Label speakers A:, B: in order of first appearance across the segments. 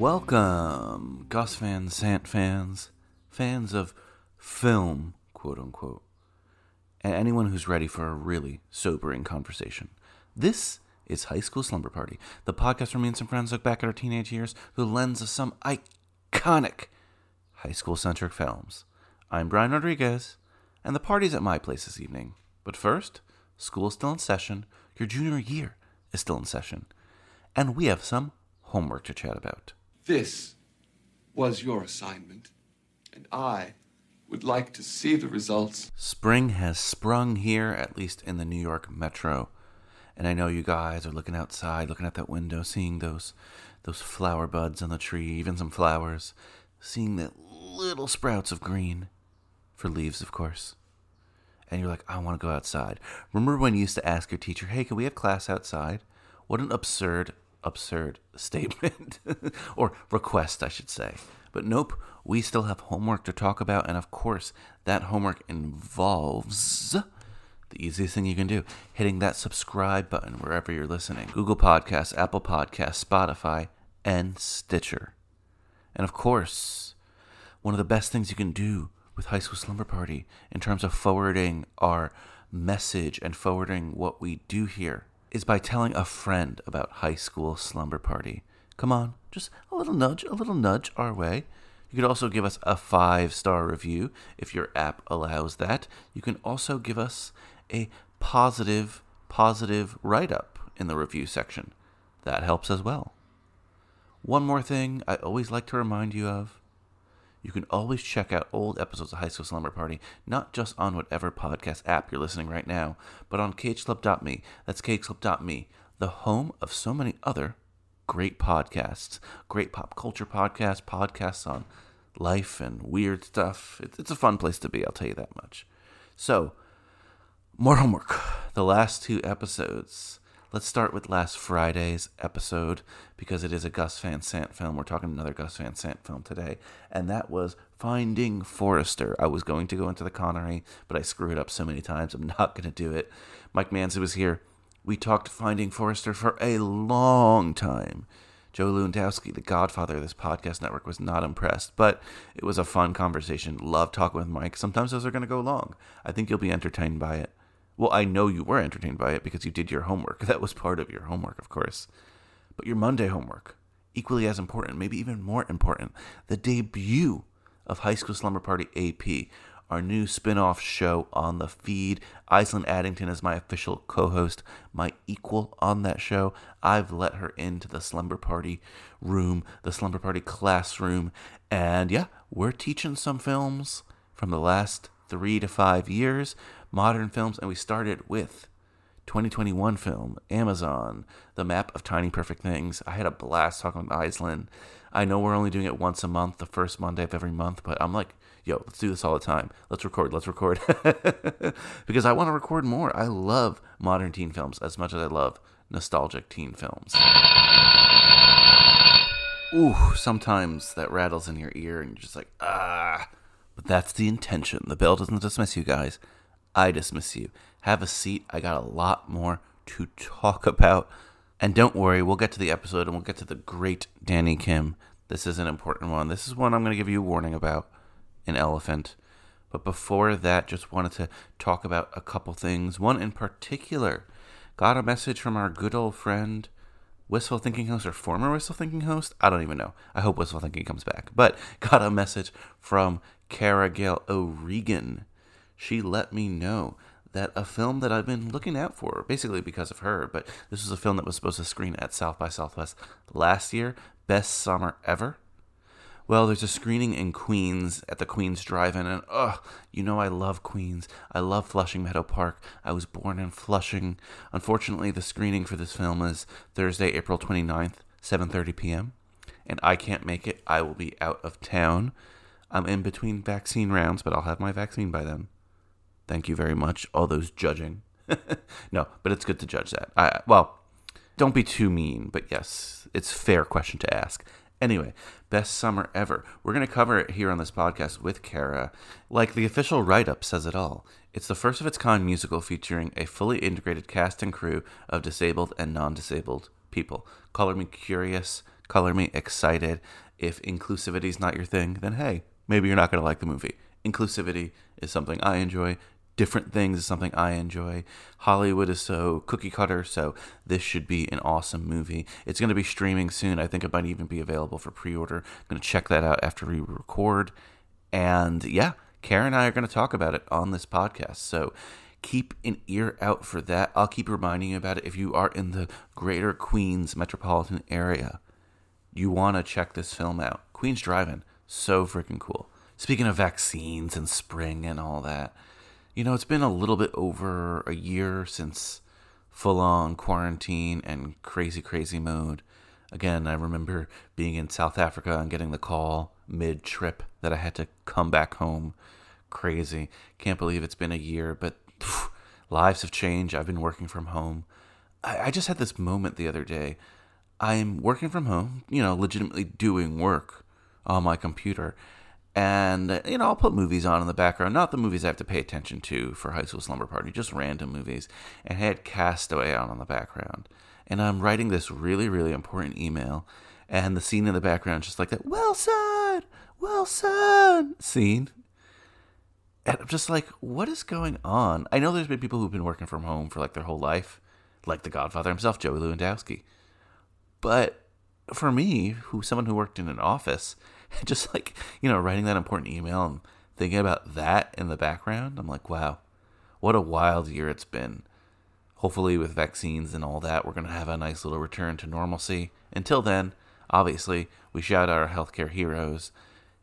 A: Welcome, Gus fans, Sant fans, fans of film, quote unquote, and anyone who's ready for a really sobering conversation. This is High School Slumber Party, the podcast where me and some friends look back at our teenage years through the lens of some iconic high school centric films. I'm Brian Rodriguez, and the party's at my place this evening. But first, school's still in session, your junior year is still in session, and we have some homework to chat about.
B: This was your assignment, and I would like to see the results.
A: Spring has sprung here, at least in the New York metro. And I know you guys are looking outside, looking at that window, seeing those those flower buds on the tree, even some flowers, seeing the little sprouts of green for leaves, of course. And you're like, I want to go outside. Remember when you used to ask your teacher, "Hey, can we have class outside?" What an absurd, absurd statement or request, I should say. But nope, we still have homework to talk about, and of course, that homework involves the easiest thing you can do hitting that subscribe button wherever you're listening Google Podcasts, Apple Podcasts, Spotify, and Stitcher. And of course, one of the best things you can do with High School Slumber Party in terms of forwarding our message and forwarding what we do here is by telling a friend about High School Slumber Party. Come on, just a little nudge, a little nudge our way. You could also give us a five star review if your app allows that. You can also give us a positive, positive write up in the review section. That helps as well. One more thing I always like to remind you of you can always check out old episodes of High School Slumber Party, not just on whatever podcast app you're listening right now, but on cageclub.me. That's cageclub.me, the home of so many other great podcasts, great pop culture podcasts, podcasts on life and weird stuff. It's, it's a fun place to be, I'll tell you that much. So, more homework. The last two episodes. Let's start with last Friday's episode because it is a Gus Van Sant film. We're talking another Gus Van Sant film today, and that was Finding Forrester. I was going to go into the Connery, but I screwed up so many times. I'm not going to do it. Mike Manzi was here. We talked Finding Forrester for a long time. Joe Lewandowski, the godfather of this podcast network, was not impressed, but it was a fun conversation. Love talking with Mike. Sometimes those are going to go long. I think you'll be entertained by it. Well, I know you were entertained by it because you did your homework. That was part of your homework, of course. But your Monday homework, equally as important, maybe even more important, the debut of High School Slumber Party AP, our new spin off show on the feed. Iceland Addington is my official co host, my equal on that show. I've let her into the Slumber Party room, the Slumber Party classroom. And yeah, we're teaching some films from the last three to five years, modern films, and we started with 2021 film, Amazon, The Map of Tiny Perfect Things. I had a blast talking with Iceland. I know we're only doing it once a month, the first Monday of every month, but I'm like, yo, let's do this all the time. Let's record, let's record. because I want to record more. I love modern teen films as much as I love nostalgic teen films. Ooh, sometimes that rattles in your ear and you're just like, ah. But that's the intention. The bell doesn't dismiss you guys. I dismiss you. Have a seat. I got a lot more to talk about. And don't worry, we'll get to the episode and we'll get to the great Danny Kim. This is an important one. This is one I'm going to give you a warning about an elephant. But before that, just wanted to talk about a couple things. One in particular got a message from our good old friend, Wistful Thinking host or former Wistful Thinking host. I don't even know. I hope Wistful Thinking comes back. But got a message from Cara Gale O'Regan. She let me know that a film that I've been looking out for, basically because of her, but this was a film that was supposed to screen at South by Southwest last year, Best Summer Ever. Well, there's a screening in Queens at the Queens Drive-In, and ugh, you know I love Queens. I love Flushing Meadow Park. I was born in Flushing. Unfortunately, the screening for this film is Thursday, April 29th, 7:30 p.m. And I can't make it. I will be out of town. I'm in between vaccine rounds, but I'll have my vaccine by then. Thank you very much, all those judging. no, but it's good to judge that. I, well, don't be too mean, but yes, it's fair question to ask. Anyway, best summer ever. We're going to cover it here on this podcast with Kara. Like the official write up says it all. It's the first of its kind musical featuring a fully integrated cast and crew of disabled and non disabled people. Color me curious, color me excited. If inclusivity is not your thing, then hey, maybe you're not going to like the movie. Inclusivity is something I enjoy different things is something I enjoy. Hollywood is so cookie cutter, so this should be an awesome movie. It's going to be streaming soon. I think it might even be available for pre order. I'm going to check that out after we record. And yeah, Karen and I are going to talk about it on this podcast. So keep an ear out for that. I'll keep reminding you about it if you are in the greater Queens metropolitan area. You want to check this film out. Queens Drive-In, so freaking cool. Speaking of vaccines and spring and all that, you know, it's been a little bit over a year since full on quarantine and crazy, crazy mode. Again, I remember being in South Africa and getting the call mid trip that I had to come back home. Crazy. Can't believe it's been a year, but phew, lives have changed. I've been working from home. I, I just had this moment the other day. I'm working from home, you know, legitimately doing work on my computer and you know i'll put movies on in the background not the movies i have to pay attention to for high school slumber party just random movies. And had castaway on in the background. And i'm writing this really really important email and the scene in the background just like that wilson! Wilson! scene. And i'm just like what is going on? I know there's been people who've been working from home for like their whole life like the godfather himself joey lewandowski. But for me who someone who worked in an office just like you know writing that important email and thinking about that in the background i'm like wow what a wild year it's been. Hopefully with vaccines and all that we're going to have a nice little return to normalcy. Until then obviously we shout out our healthcare heroes.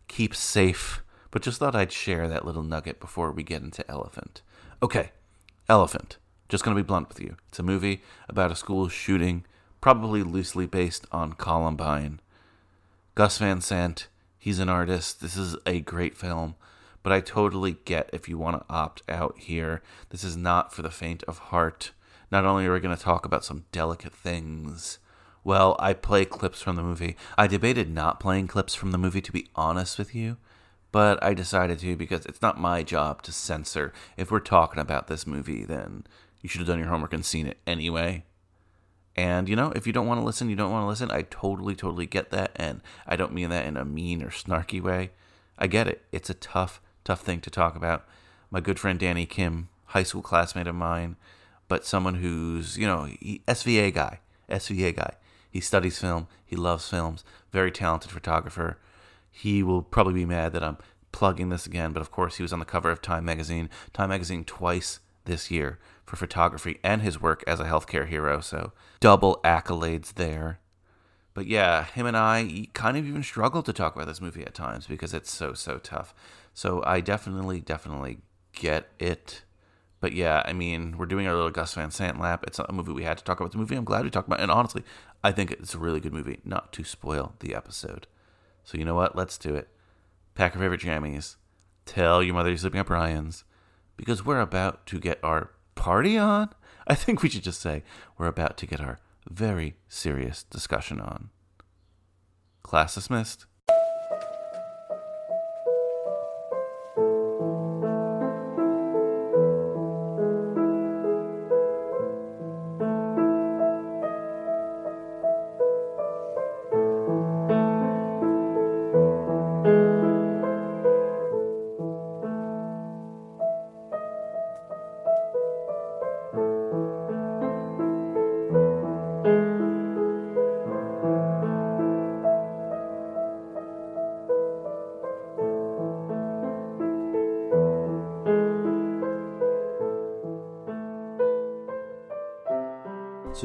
A: Keep safe. But just thought i'd share that little nugget before we get into elephant. Okay elephant. Just going to be blunt with you. It's a movie about a school shooting probably loosely based on columbine. Gus van sant He's an artist. This is a great film, but I totally get if you want to opt out here. This is not for the faint of heart. Not only are we going to talk about some delicate things, well, I play clips from the movie. I debated not playing clips from the movie, to be honest with you, but I decided to because it's not my job to censor. If we're talking about this movie, then you should have done your homework and seen it anyway. And, you know, if you don't want to listen, you don't want to listen. I totally, totally get that. And I don't mean that in a mean or snarky way. I get it. It's a tough, tough thing to talk about. My good friend Danny Kim, high school classmate of mine, but someone who's, you know, SVA guy, SVA guy. He studies film. He loves films. Very talented photographer. He will probably be mad that I'm plugging this again, but of course, he was on the cover of Time Magazine. Time Magazine twice this year for photography and his work as a healthcare hero. So double accolades there. But yeah, him and I kind of even struggled to talk about this movie at times because it's so, so tough. So I definitely, definitely get it. But yeah, I mean, we're doing our little Gus Van Sant lap. It's not a movie we had to talk about. A movie I'm glad we talked about. And honestly, I think it's a really good movie, not to spoil the episode. So you know what? Let's do it. Pack your favorite jammies. Tell your mother you're sleeping at Brian's because we're about to get our party on. I think we should just say we're about to get our very serious discussion on. Class dismissed.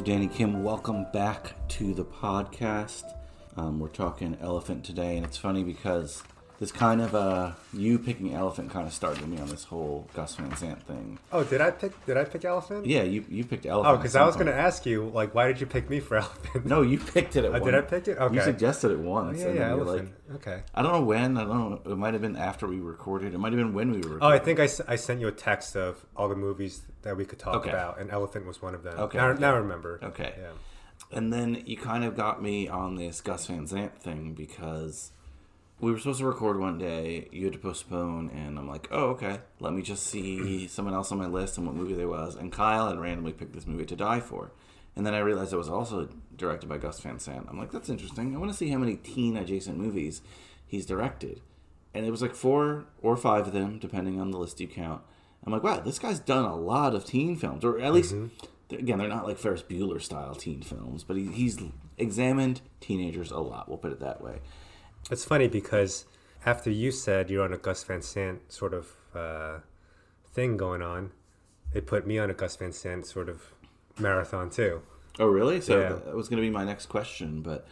A: Danny Kim, welcome back to the podcast. Um, we're talking elephant today, and it's funny because this kind of uh, you picking elephant kind of started me on this whole Gus Van Sant thing.
C: Oh, did I pick? Did I pick elephant?
A: Yeah, you you picked elephant.
C: Oh,
A: because
C: I was going to ask you, like, why did you pick me for elephant?
A: No, you picked it at
C: Oh,
A: one.
C: did I pick it? Okay.
A: You suggested it once.
C: yeah,
A: and
C: yeah, elephant.
A: like,
C: okay.
A: I don't know when. I don't know. It might have been after we recorded. It might have been when we were. Recording.
C: Oh, I think I, I sent you a text of all the movies that we could talk
A: Okay.
C: about, and elephant was one of them.
A: Okay,
C: Now,
A: okay.
C: now I remember.
A: Okay.
C: Yeah.
A: And then you kind of got me on this Gus Van Sant thing because we were supposed to record one day. You had to postpone, and I'm like, oh, okay. Let me just see someone else on my list and what movie there was. And Kyle had randomly picked this movie to die for. And then I realized it was also directed by Gus Van Sant. I'm like, that's interesting. I want to see how many teen adjacent movies he's directed. And it was like four or five of them, depending on the list you count. I'm like, wow, this guy's done a lot of teen films, or at least, mm-hmm. again, they're not like Ferris Bueller style teen films, but he, he's examined teenagers a lot. We'll put it that way.
C: It's funny because after you said you're on a Gus Van Sant sort of uh, thing going on, it put me on a Gus Van Sant sort of marathon too.
A: Oh, really? So
C: Yeah.
A: that was going to be my next question, but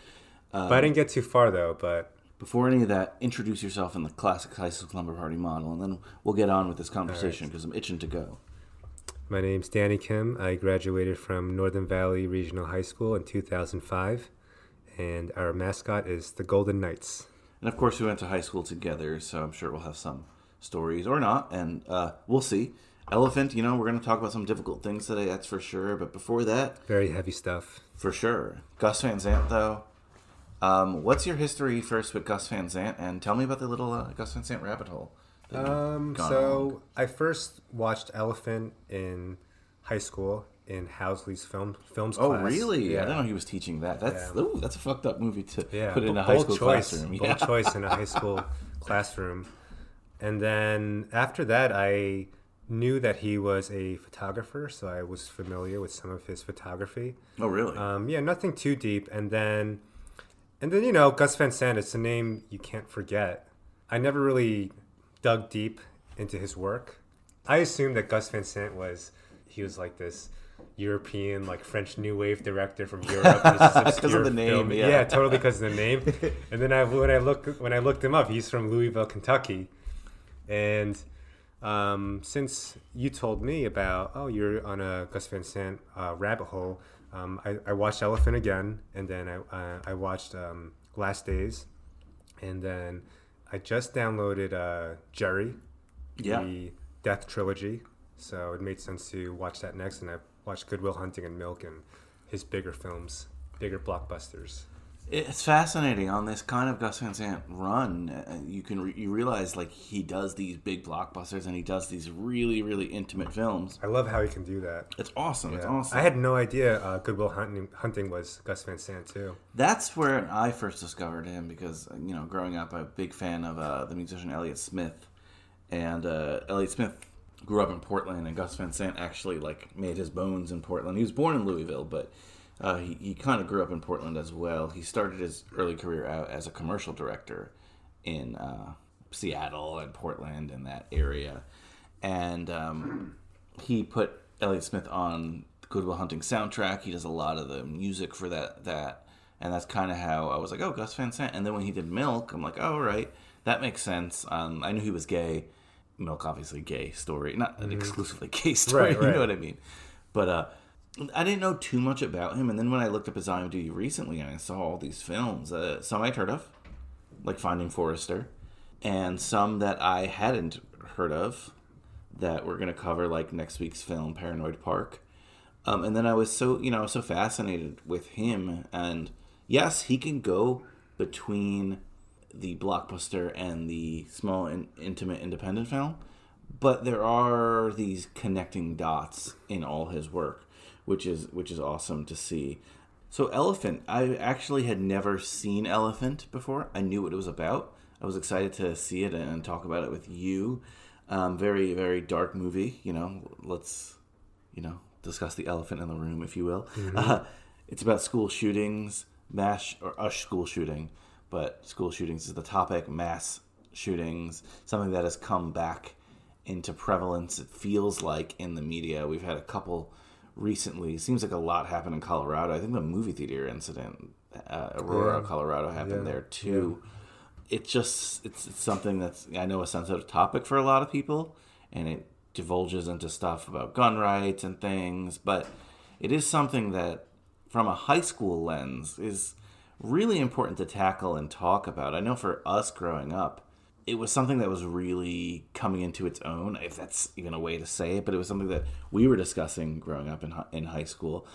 C: but I didn't get too far though. But
A: before any of that, introduce yourself in the classic high school slumber party model, and then we'll get on with this conversation because I'm itching to go.
C: my name's Danny Kim. I graduated from Northern Valley Regional High School in 2005, and our mascot is the Golden Knights.
A: And of course, we went to high school together, so I'm sure we'll have some stories or not, and uh, we'll see. Elephant, you know, we're going to talk about some difficult things today, that's for sure. But before that,
C: Very heavy stuff.
A: for sure. Gus Van Sant, though. Um, what's your history first with Gus Van Sant? And tell me about the little uh, Gus Van Sant rabbit hole.
C: Um, so
A: along.
C: I first watched Elephant in high school in Housley's film films class.
A: Oh,
C: class.
A: really?
C: Yeah.
A: I didn't know he was teaching that. That's
C: Yeah.
A: ooh, that's a fucked up movie to
C: yeah,
A: put in a high school
C: choice,
A: classroom.
C: bold
A: Yeah.
C: choice in a high school classroom. And then after that, I knew that he was a photographer, so I was familiar with some of his photography.
A: Oh, really?
C: Um, yeah, nothing too deep. And then, and then you know, Gus Van Sant. It's a name you can't forget. I never really dug deep into his work. I assumed that Gus Van Sant was he was like this European, like French New Wave director from Europe. This is
A: 'Cause of the name,
C: film.
A: yeah.
C: totally because of the name. and then I when I look when I looked him up, he's from Louisville, Kentucky, and um, since you told me about oh you're on a Gus Van Sant uh, rabbit hole, um, I, I watched Elephant again, and then I uh, I watched um, Last Days, and then I just downloaded uh, Gerry,
A: Yeah.
C: the Death trilogy. So it made sense to watch that next, and I watched Good Will Hunting and Milk and his bigger films, bigger blockbusters.
A: It's fascinating on this kind of Gus Van Sant run. uh, You can re- you realize like he does these big blockbusters and he does these really really intimate films.
C: I love how he can do that.
A: It's awesome. It's awesome.
C: I had no idea uh, Good Will Hunting, Hunting was Gus Van Sant too.
A: That's where I first discovered him because you know, growing up, I'm a big fan of uh, the musician Elliott Smith, and uh, Elliott Smith grew up in Portland, and Gus Van Sant actually like made his bones in Portland. He was born in Louisville, but uh, he, he kind of grew up in Portland as well. He started his early career out as a commercial director in uh, Seattle and Portland and that area, and um, he put Elliott Smith on the Good Will Hunting soundtrack. He does a lot of the music for that that, and that's kind of how I was like, oh, Gus Van Sant. And then when he did Milk, I'm like, oh, right, that makes sense. Um, I knew he was gay. Milk, obviously, gay story, not an exclusively gay story.
C: Mm-hmm. Right,
A: You know what I mean? But uh, I didn't know too much about him. And then when I looked up his IMDb recently, and I saw all these films, uh, some I'd heard of, like Finding Forrester, and some that I hadn't heard of that we're going to cover, like next week's film, Paranoid Park. Um, and then I was so, you know, I was so fascinated with him. And yes, he can go between the blockbuster and the small and intimate independent film, but there are these connecting dots in all his work, which is which is awesome to see. So Elephant, I actually had never seen Elephant before. I knew what it was about. I was excited to see it and talk about it with you. Um, very very dark movie. You know, let's you know discuss the elephant in the room, if you will. Uh, it's about school shootings, mass or a school shooting, but school shootings is the topic. Mass shootings, something that has come back into prevalence. It feels like in the media. We've had a couple recently. It seems like a lot happened in Colorado. I think the movie theater incident, uh, Aurora,
C: Yeah.
A: Colorado, happened
C: Yeah.
A: there too. It's just it's, it's something that's I know a sensitive topic for a lot of people, and it divulges into stuff about gun rights and things. But it is something that, from a high school lens, is really important to tackle and talk about. I know for us growing up, it was something that was really coming into its own, if that's even a way to say it. But it was something that we were discussing growing up in in high school.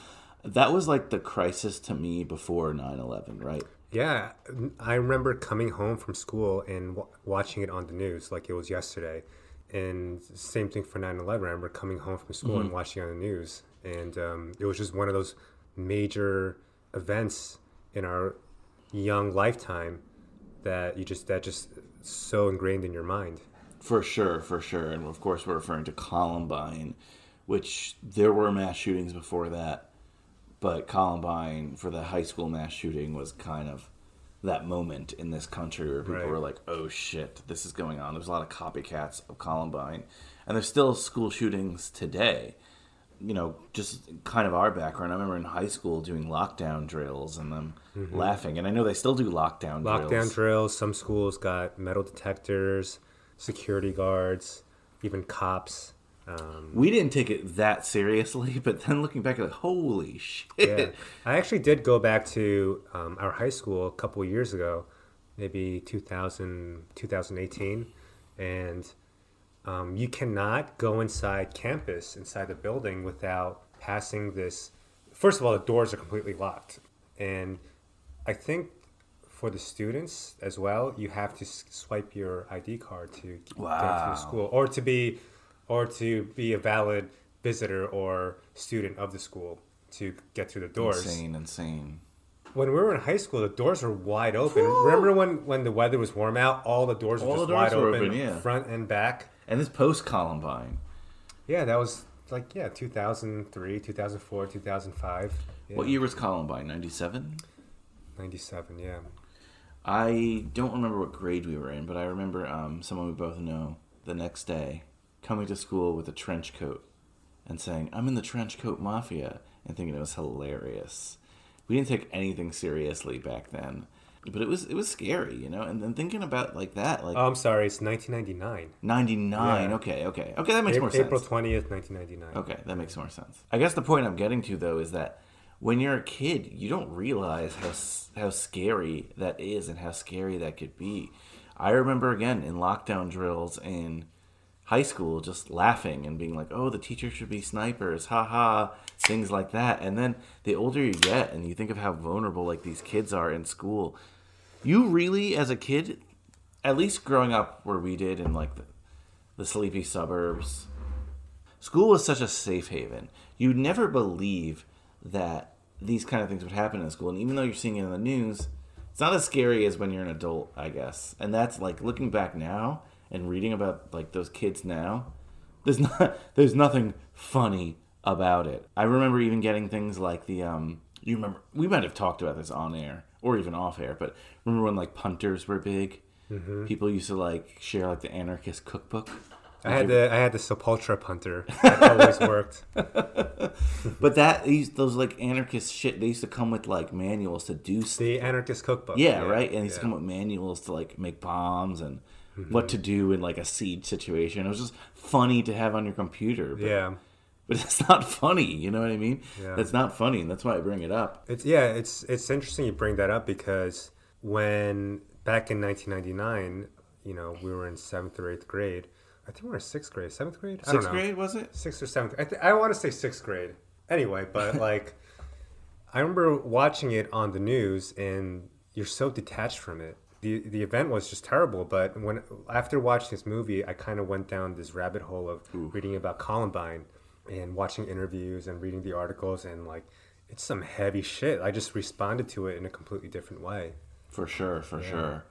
A: That was like the crisis to me before 9-11, right?
C: Yeah, I remember coming home from school and w- watching it on the news like it was yesterday. And same thing for 9 11. I remember coming home from school and watching on the news. And um, it was just one of those major events in our young lifetime that you just, that just so ingrained in your mind.
A: For sure, for sure. And of course, we're referring to Columbine, which there were mass shootings before that. But Columbine, for the high school mass shooting, was kind of that moment in this country where people
C: Right.
A: were like, oh shit, this is going on. There's a lot of copycats of Columbine. And there's still school shootings today. You know, just kind of our background. I remember in high school doing lockdown drills and them laughing. And I know they still do lockdown,
C: Lockdown
A: drills.
C: drills. Some schools got metal detectors, security guards, even cops. Um,
A: We didn't take it that seriously, but then looking back, like, holy shit.
C: yeah. I actually did go back to um, our high school a couple of years ago, maybe 2000, 2018, and um, you cannot go inside campus, inside the building, without passing this. First of all, the doors are completely locked, and I think for the students as well, you have to s- swipe your ID card to get into school, or to be, or to be a valid visitor or student of the school to get through the doors.
A: Insane, insane.
C: When we were in high school, the doors were wide open. Remember when, when the weather was warm out, all the doors were just
A: doors
C: wide
A: were
C: open,
A: open, yeah.
C: front and back.
A: And this post Columbine.
C: Yeah, that was like yeah, 2003, 2004, 2005. Yeah.
A: What year was Columbine? 97?
C: 97, yeah.
A: I don't remember what grade we were in, but I remember um, someone we both know the next day coming to school with a trench coat and saying, I'm in the trench coat mafia, and thinking it was hilarious. We didn't take anything seriously back then. But it was it was scary, you know, and then thinking about like that, like
C: Oh, I'm sorry, it's 1999.
A: ninety nine.
C: yeah.
A: Okay, okay, okay, that makes more sense.
C: April 20th, 1999.
A: Okay, that makes more sense. I guess the point I'm getting to though is that when you're a kid, you don't realize how how scary that is and how scary that could be. I remember again in lockdown drills in high school just laughing and being like, "Oh, the teacher should be snipers." Ha ha, things like that. And then the older you get and you think of how vulnerable like these kids are in school, you really as a kid, at least growing up where we did in like the, the sleepy suburbs, school was such a safe haven. You'd never believe that these kind of things would happen in school. And even though you're seeing it in the news, it's not as scary as when you're an adult, I guess. And that's like looking back now and reading about like those kids now. There's not there's nothing funny about it. I remember even getting things like the um you remember we might have talked about this on air or even off air, but remember when like punters were big? People used to like share like the anarchist cookbook.
C: I had the I had the Sepultura punter. That always worked.
A: But that these those like anarchist shit, they used to come with like manuals to do stuff.
C: The anarchist cookbook.
A: Yeah, right. And
C: yeah.
A: come with manuals to like make bombs and
C: Mm-hmm.
A: what to do in like a siege situation. It was just funny to have on your computer. But,
C: Yeah.
A: But it's not funny. You know what I mean?
C: Yeah.
A: It's not funny, and that's why I bring it up.
C: It's yeah, it's it's interesting you bring that up because when back in 1999, you know, we were in seventh or eighth grade. I think we were in sixth grade, seventh grade.
A: Sixth grade was it?
C: sixth or seventh. I, th- I want to say sixth grade. Anyway, but like, I remember watching it on the news, and you're so detached from it. the The event was just terrible. But when after watching this movie, I kind of went down this rabbit hole of reading about Columbine and watching interviews and reading the articles, and like, it's some heavy shit. I just responded to it in a completely different way.
A: For sure, for sure.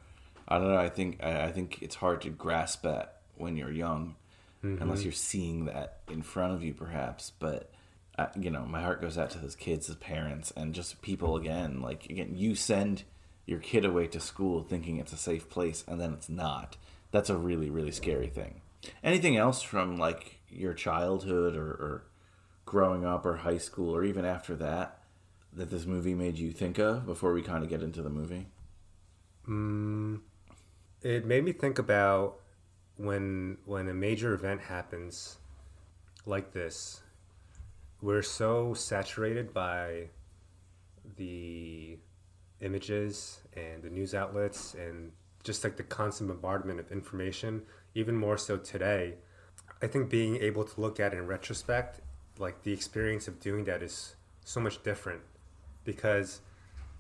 A: I don't know. I think I, I think it's hard to grasp that when you're young,
C: Mm-hmm.
A: unless you're seeing that in front of you, perhaps. But uh, you know, my heart goes out to those kids, as parents, and just people. Again, like again, you send your kid away to school thinking it's a safe place, and then it's not. That's a really, really scary thing. Anything else from like your childhood or, or growing up or high school or even after that that this movie made you think of before we kind of get into the movie?
C: Mm, it made me think about when when a major event happens like this. We're so saturated by the images and the news outlets and just like the constant bombardment of information, even more so today. I think being able to look at it in retrospect, like the experience of doing that is so much different because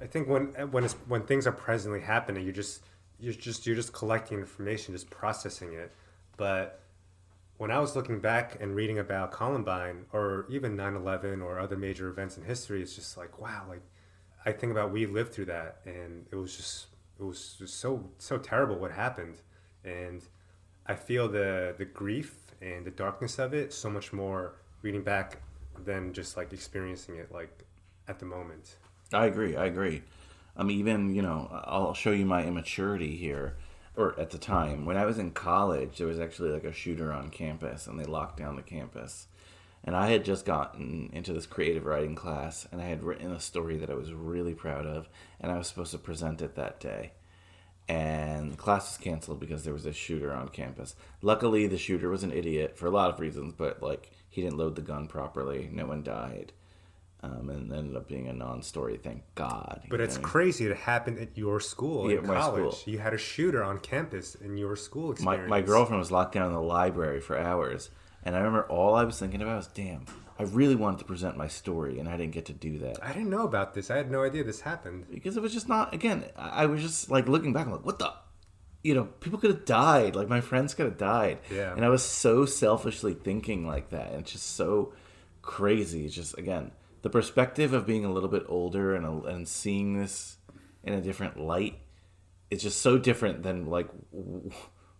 C: I think when when when things are presently happening, you're just you're just you're just collecting information, just processing it. But when I was looking back and reading about Columbine or even 9/11 or other major events in history, it's just like wow, like I think about we lived through that, and it was just it was just so so terrible what happened, and I feel the the grief and the darkness of it so much more reading back than just like experiencing it like at the moment.
A: I agree. I agree. Um, even you know, I'll show you my immaturity here. Or at the time when I was in college, there was actually like a shooter on campus, and they locked down the campus. And I had just gotten into this creative writing class, and I had written a story that I was really proud of, and I was supposed to present it that day. And the class was canceled because there was a shooter on campus. Luckily, the shooter was an idiot for a lot of reasons, but like he didn't load the gun properly. No one died, um, and it ended up being a non-story. Thank God.
C: But it's
A: know?
C: crazy it happened at your school
A: Yeah,
C: in college.
A: school.
C: You had a shooter on campus in your school
A: my,
C: experience.
A: my girlfriend was locked down in the library for hours and i remember all i was thinking about was damn i really wanted to present my story and i didn't get to do that
C: I didn't know about this. I had no idea this happened.
A: because it was just not again i was just like looking back i'm like what the you know people could have died like my friends could have died
C: Yeah.
A: and i was so selfishly thinking like that and it's just so crazy it's just again the perspective of being a little bit older and, a, and seeing this in a different light it's just so different than like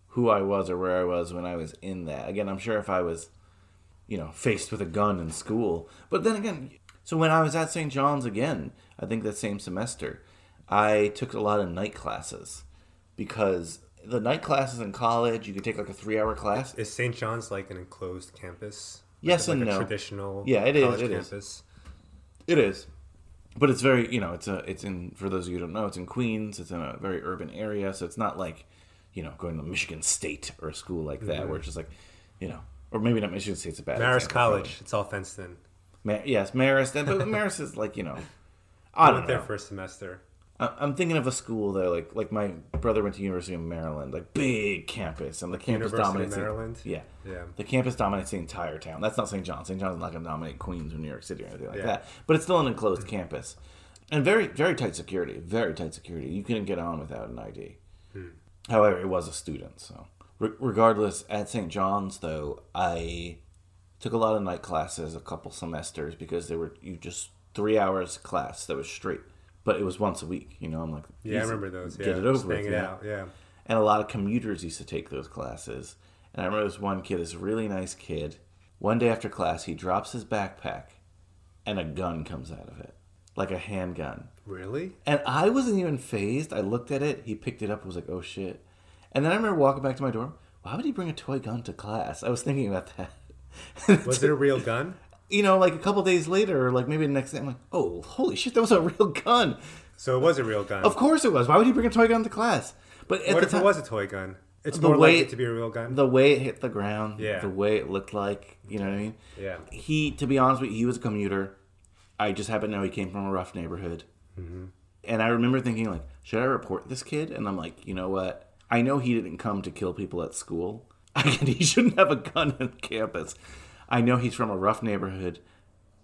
A: who I was or where I was when I was in that. Again, I'm sure if I was, you know, faced with a gun in school, but then again, so when I was at St. John's again, I think that same semester, I took a lot of night classes because the night classes in college, you could take like a three hour class.
C: Is St. John's like an enclosed campus?
A: Yes
C: like
A: and
C: a
A: no.
C: traditional
A: Yeah, it is, it is.
C: campus.
A: It is. But it's very, you know, it's a, it's in, for those of you who don't know, it's in Queens. It's in a very urban area. So it's not like, you know, going to Michigan State or a school like that, where mm-hmm. it's just like, you know, or maybe not Michigan State's a bad
C: Marist
A: example,
C: College. It's all fenced in.
A: Ma- yes, Marist. But Marist is like, you know, I
C: I went there
A: know.
C: for a semester.
A: I- I'm thinking of a school that, like, like my brother went to University of Maryland, like big campus, and the campus
C: University of
A: dominates. the-
C: Maryland?
A: yeah,
C: Yeah.
A: The campus dominates the entire town. That's not St. John's. St. John's not going to dominate Queens or New York City or anything like
C: Yeah.
A: that. But it's still an enclosed hmm. campus, and very, very tight security. Very tight security. You couldn't get on without an ID. Hmm. However, it was a student, so Re- regardless, at St. John's though, I took a lot of night classes, a couple semesters because they were you just three hours class that was straight, but it was once a week. You know, I'm like,
C: Yeah, I remember those.
A: Get
C: Yeah,
A: it over with.
C: it
A: yeah.
C: out. Yeah.
A: And a lot of commuters used to take those classes. And I remember this one kid, this really nice kid. One day after class, he drops his backpack, and a gun comes out of it, like a handgun.
C: Really?
A: And I wasn't even phased. I looked at it. He picked it up. Was like, "Oh shit!" And then I remember walking back to my dorm. Why would he bring a toy gun to class? I was thinking about that.
C: Was it a real gun?
A: you know, like a couple days later, or like maybe the next day, I'm like, "Oh, holy shit! That was a real gun."
C: So it was a real gun.
A: Of course it was. Why would he bring a toy gun to class? But at
C: What
A: the
C: if
A: time,
C: it was a toy gun? It's
A: The
C: more
A: way-
C: likely to be a real gun.
A: the way it hit the ground,
C: Yeah.
A: the way it looked like, you know what I mean?
C: Yeah.
A: He, to be honest with you, he was a commuter. I just happen to know he came from a rough neighborhood.
C: Mm-hmm.
A: And I remember thinking, like, should I report this kid? And I'm like, you know what? I know he didn't come to kill people at school. he shouldn't have a gun on campus. I know he's from a rough neighborhood.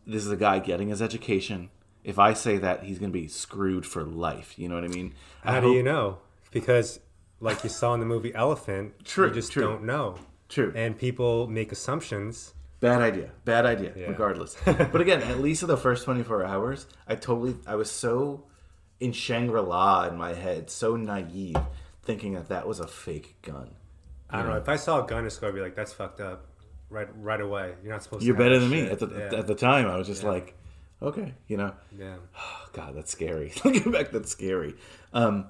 A: This is a guy getting his education. If I say that, he's going to be screwed for life. You know what I mean? I
C: How do
A: hope-
C: you know? Because, like you saw in the movie Elephant,
A: True,
C: you just
A: true.
C: don't know.
A: True.
C: And people make assumptions.
A: Bad idea. Bad idea.
C: Yeah.
A: Regardless. but again, at least in the first 24 hours, I totally, I was so in Shangri La in my head, so naive, thinking that that was a fake gun.
C: I don't know. If I saw a gun in school, I'd be like, "That's fucked up." Right, right away. You're not supposed. To.
A: You're
C: to
A: better than me. At the
C: yeah.
A: at the time, I was just like, okay, you know,
C: yeah.
A: oh, God, that's scary. Looking back, that's scary. Um,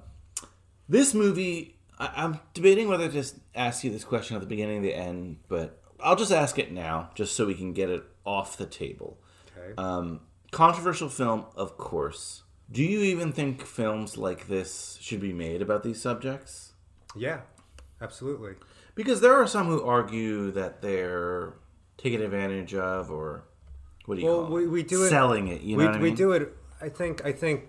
A: this movie, I, I'm debating whether to just ask you this question at the beginning and the end, but I'll just ask it now, just so we can get it off the table.
C: Okay.
A: Um, controversial film, of course. Do you even think films like this should be made about these subjects?
C: yeah, absolutely.
A: Because there are some who argue that they're taken advantage of, or what do you
C: Well,
A: call
C: we,
A: it?
C: we do it.
A: selling it. You know
C: we,
A: what I
C: we
A: mean?
C: do it. I think. I think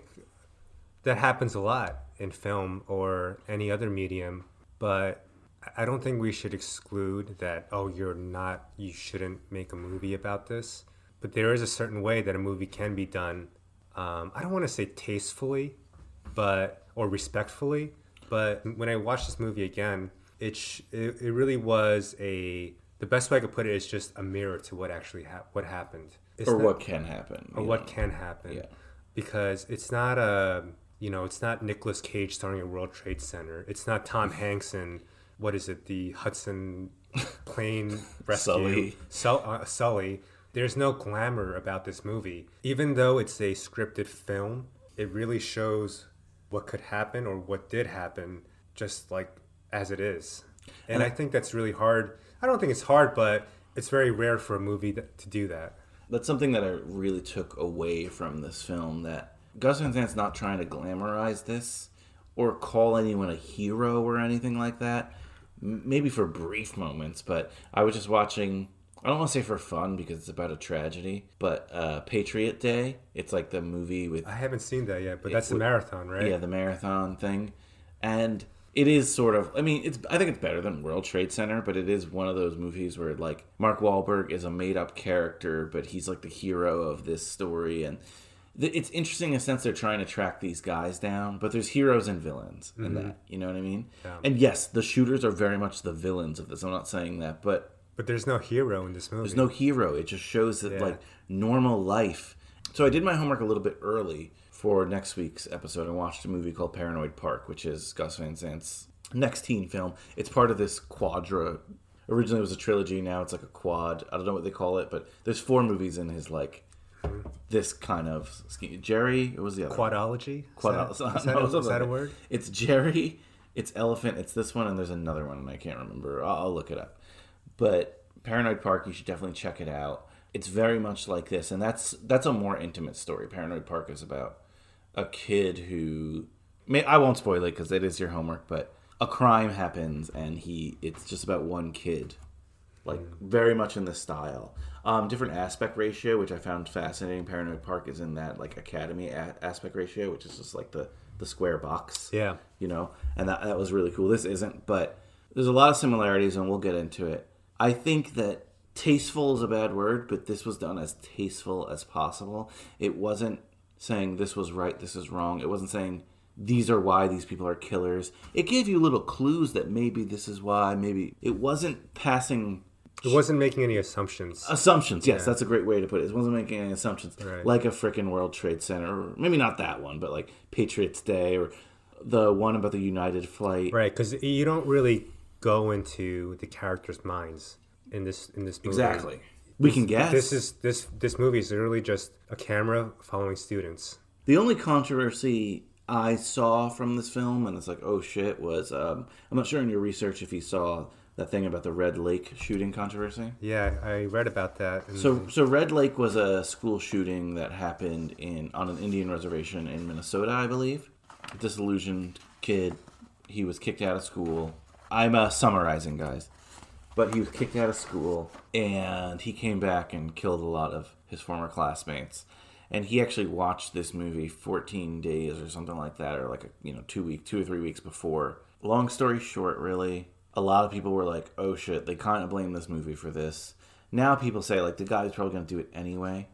C: that happens a lot in film or any other medium, but I don't think we should exclude that. Oh, you're not. You shouldn't make a movie about this. But there is a certain way that a movie can be done. Um, I don't want to say tastefully, but or respectfully. But when I watched this movie again, it sh- it, it really was a. The best way I could put it is just a mirror to what actually hap what happened. It's
A: or
C: not-
A: what can happen.
C: or what
A: know?
C: can happen
A: Yeah.
C: because it's not a you know it's not Nicolas Cage starring at World Trade Center it's not Tom Hanks and what is it the Hudson plane rescue
A: Sully.
C: Sul- uh, Sully there's no glamour about this movie even though it's a scripted film it really shows what could happen or what did happen just like as it is and I think that's really hard I don't think it's hard but it's very rare for a movie that, to do that
A: That's something that I really took away from this film. That Gus Van Sant's not trying to glamorize this or call anyone a hero or anything like that. Maybe for brief moments, but I was just watching. I don't want to say for fun because it's about a tragedy, but uh, Patriot Day. It's like the movie with
C: I haven't seen that yet, but that's the marathon, right?
A: yeah the marathon thing, and it is sort of. I mean, it's. I think it's better than World Trade Center, but it is one of those movies where like Mark Wahlberg is a made up character, but he's like the hero of this story, and th- it's interesting in a sense they're trying to track these guys down, but there's heroes and villains in that. You know what I mean? And yes, the shooters are very much the villains of this. I'm not saying that, but
C: But there's no hero in this movie.
A: there's no hero. It just shows that
C: Yeah.
A: like normal life. So I did my homework a little bit early for next week's episode. I watched a movie called Paranoid Park, which is Gus Van Sant's next teen film. It's part of this quadra. Originally, it was a trilogy. Now it's like a quad. I don't know what they call it, but there's four movies in his like this kind of scheme. Gerry. What was the other?
C: Quadology?
A: Quad-
C: Is that, is that,
A: something
C: is that a word?
A: It's Gerry, it's Elephant, it's this one, and there's another one, and I can't remember. I'll, I'll look it up. But Paranoid Park, you should definitely check it out. It's very much like this, and that's that's a more intimate story. Paranoid Park is about a kid who, may, I won't spoil it because it is your homework, but a crime happens, and he it's just about one kid like very much in the style. Um, different aspect ratio, which I found fascinating. Paranoid Park is in that like Academy a- aspect ratio, which is just like the the square box.
C: Yeah.
A: you know, and that that was really cool. This isn't, but there's a lot of similarities, and we'll get into it. I think that tasteful is a bad word, but this was done as tasteful as possible. It wasn't saying this was right, this is wrong. It wasn't saying these are why these people are killers. It gave you little clues that maybe this is why, maybe it wasn't passing
C: It wasn't making any assumptions.
A: assumptions. Yes,
C: Yeah.
A: that's a great way to put it. It wasn't making any assumptions,
C: Right.
A: like a freaking World Trade Center, or maybe not that one, but like Patriots Day or the one about the United flight.
C: right, because you don't really go into the characters' minds in this in this movie.
A: Exactly. We can guess.
C: This is this this movie is literally just a camera following students.
A: The only controversy I saw from this film, and it's like, oh shit, was um, I'm not sure in your research if you saw that thing about the Red Lake shooting controversy.
C: Yeah, I read about that. And
A: So, so Red Lake was a school shooting that happened in on an Indian reservation in Minnesota, I believe. A disillusioned kid, he was kicked out of school. I'm uh, summarizing, guys, but he was kicked out of school, and he came back and killed a lot of his former classmates. And he actually watched this movie 14 days or something like that, or like a you know two week, two or three weeks before. Long story short, really, a lot of people were like, "Oh shit!" They kind of blame this movie for this. Now people say like the guy was probably going to do it anyway.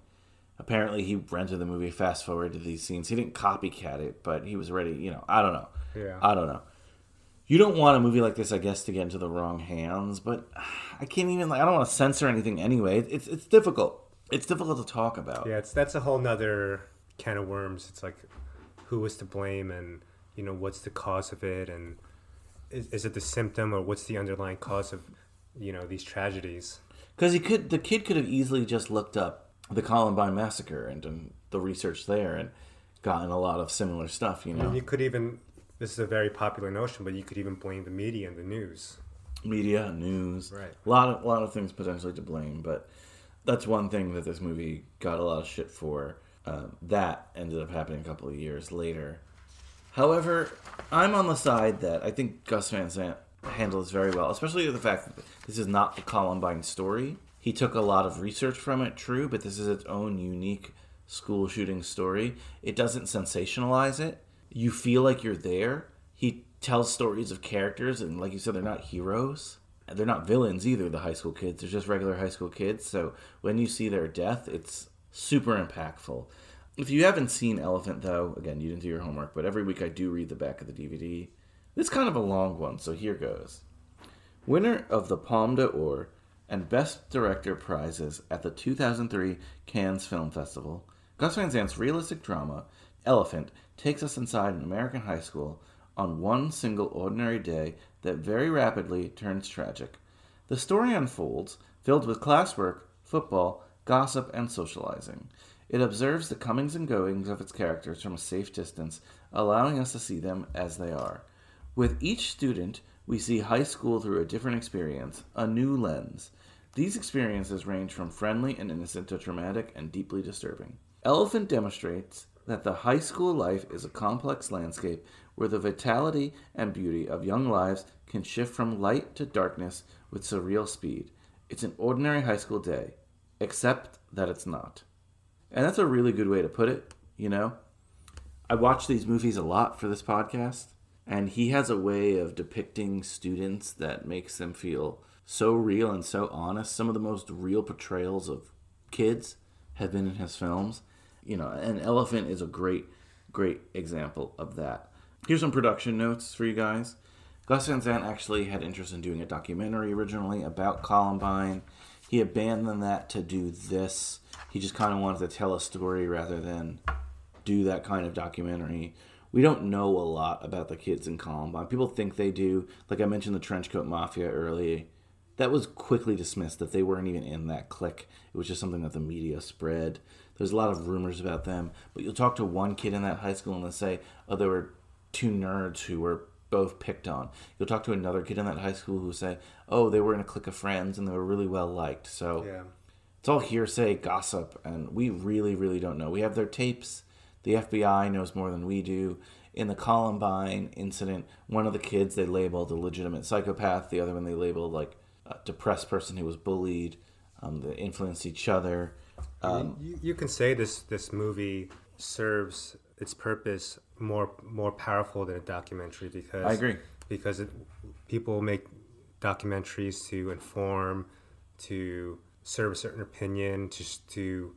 A: Apparently, he rented the movie. Fast forward to these scenes. He didn't copycat it, but he was ready. You know, I don't know.
C: Yeah.
A: I don't know. You don't want a movie like this, I guess, to get into the wrong hands. But I can't even like. I don't want to censor anything anyway. It's it's difficult. It's difficult to talk about.
C: yeah, it's that's a whole nother can of worms. It's like who was to blame and you know what's the cause of it and is, is it the symptom or what's the underlying cause of you know these tragedies?
A: Because he could, the kid could have easily just looked up the Columbine massacre and done the research there and gotten a lot of similar stuff. You know.
C: And you could even this is a very popular notion, but you could even blame the media and the news.
A: media, news,
C: Right.
A: A lot of a lot of things potentially to blame, but that's one thing that this movie got a lot of shit for. Um, that ended up happening a couple of years later. However, I'm on the side that I think Gus Van Sant handled this very well, especially the fact that this is not the Columbine story. He took a lot of research from it, true, but this is its own unique school shooting story. It doesn't sensationalize it. You feel like you're there. He tells stories of characters, and like you said, they're not heroes. They're not villains either, the high school kids. They're just regular high school kids. So when you see their death, it's super impactful. If you haven't seen Elephant, though, again, you didn't do your homework, but every week I do read the back of the DVD. It's kind of a long one, so here goes. Winner of the Palme d'Or and Best Director prizes at the 2003 Cannes Film Festival, Gus Van Sant's realistic drama, Elephant, takes us inside an American high school on one single ordinary day that very rapidly turns tragic. The story unfolds, filled with classwork, football, gossip, and socializing. It observes the comings and goings of its characters from a safe distance, allowing us to see them as they are. With each student, we see high school through a different experience, a new lens. These experiences range from friendly and innocent to traumatic and deeply disturbing. Elephant demonstrates that the high school life is a complex landscape where the vitality and beauty of young lives can shift from light to darkness with surreal speed. It's an ordinary high school day, except that it's not. And that's a really good way to put it, you know? I watch these movies a lot for this podcast, and he has a way of depicting students that makes them feel so real and so honest. Some of the most real portrayals of kids have been in his films. You know, an Elephant is a great, great example of that. Here's some production notes for you guys. Gus Van Sant actually had interest in doing a documentary originally about Columbine. He abandoned that to do this. He just kind of wanted to tell a story rather than do that kind of documentary. We don't know a lot about the kids in Columbine. People think they do. Like I mentioned, the Trenchcoat Mafia early. That was quickly dismissed that they weren't even in that clique. It was just something that the media spread. There's a lot of rumors about them. But you'll talk to one kid in that high school and they'll say, oh, there were two nerds who were both picked on. You'll talk to another kid in that high school who say, oh, they were in a clique of friends and they were really well liked. So
C: Yeah.
A: it's all hearsay, gossip, and we really, really don't know. We have their tapes. The FBI knows more than we do. In the Columbine incident, one of the kids they labeled a legitimate psychopath. The other one they labeled like a depressed person who was bullied. Um, they influenced each other. Um,
C: you, you can say this this movie serves its purpose more more powerful than a documentary because
A: I agree.
C: because it, people make documentaries to inform, to serve a certain opinion, to to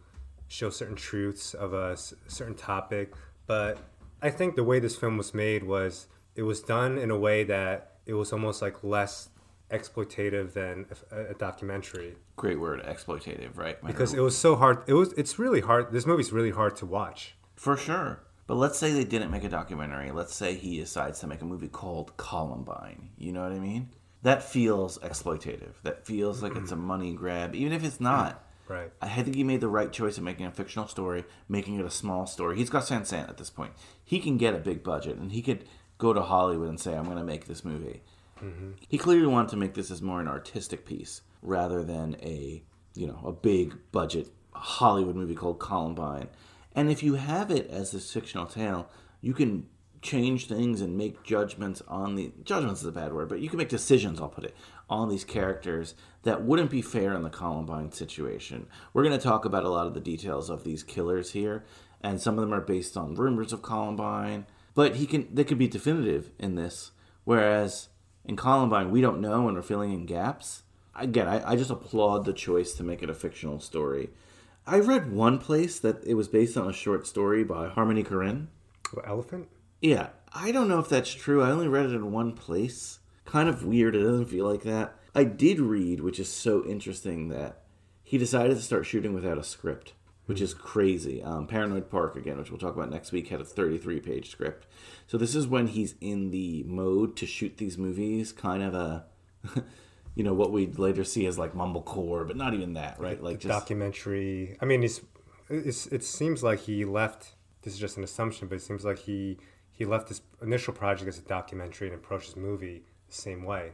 C: show certain truths of a certain topic. But I think the way this film was made was it was done in a way that it was almost like less exploitative than a, a documentary
A: great word, exploitative, right?
C: because it was so hard. It was. It's really hard. This movie's really hard to watch.
A: For sure. But let's say they didn't make a documentary. Let's say he decides to make a movie called Columbine. You know what I mean? That feels exploitative. That feels like it's a money grab, even if it's not.
C: Right.
A: I think he made the right choice of making a fictional story, making it a small story. He's got Van Sant at this point. He can get a big budget, and he could go to Hollywood and say, "I'm going to make this movie." Mm-hmm. He clearly wanted to make this as more an artistic piece rather than a, you know, a big budget Hollywood movie called Columbine. And if you have it as this fictional tale, you can change things and make judgments on the judgments is a bad word, but you can make decisions, I'll put it, on these characters that wouldn't be fair in the Columbine situation. We're going to talk about a lot of the details of these killers here, and some of them are based on rumors of Columbine, but he can they could be definitive in this whereas in Columbine we don't know and we're filling in gaps. Again, I, I just applaud the choice to make it a fictional story. I read one place that it was based on a short story by Harmony Korine.
C: What, elephant?
A: Yeah, I don't know if that's true. I only read it in one place. Kind of weird. It doesn't feel like that. I did read, which is so interesting, that he decided to start shooting without a script, which is crazy. Um, Paranoid Park, again, which we'll talk about next week, had a 33 page script. So this is when he's in the mode to shoot these movies, kind of a, you know, what we'd later see as like mumblecore, but not even that, right? Like just
C: Documentary. I mean, it's, it's it seems like he left. This is just an assumption, but it seems like he he left this initial project as a documentary and approached this movie the same way.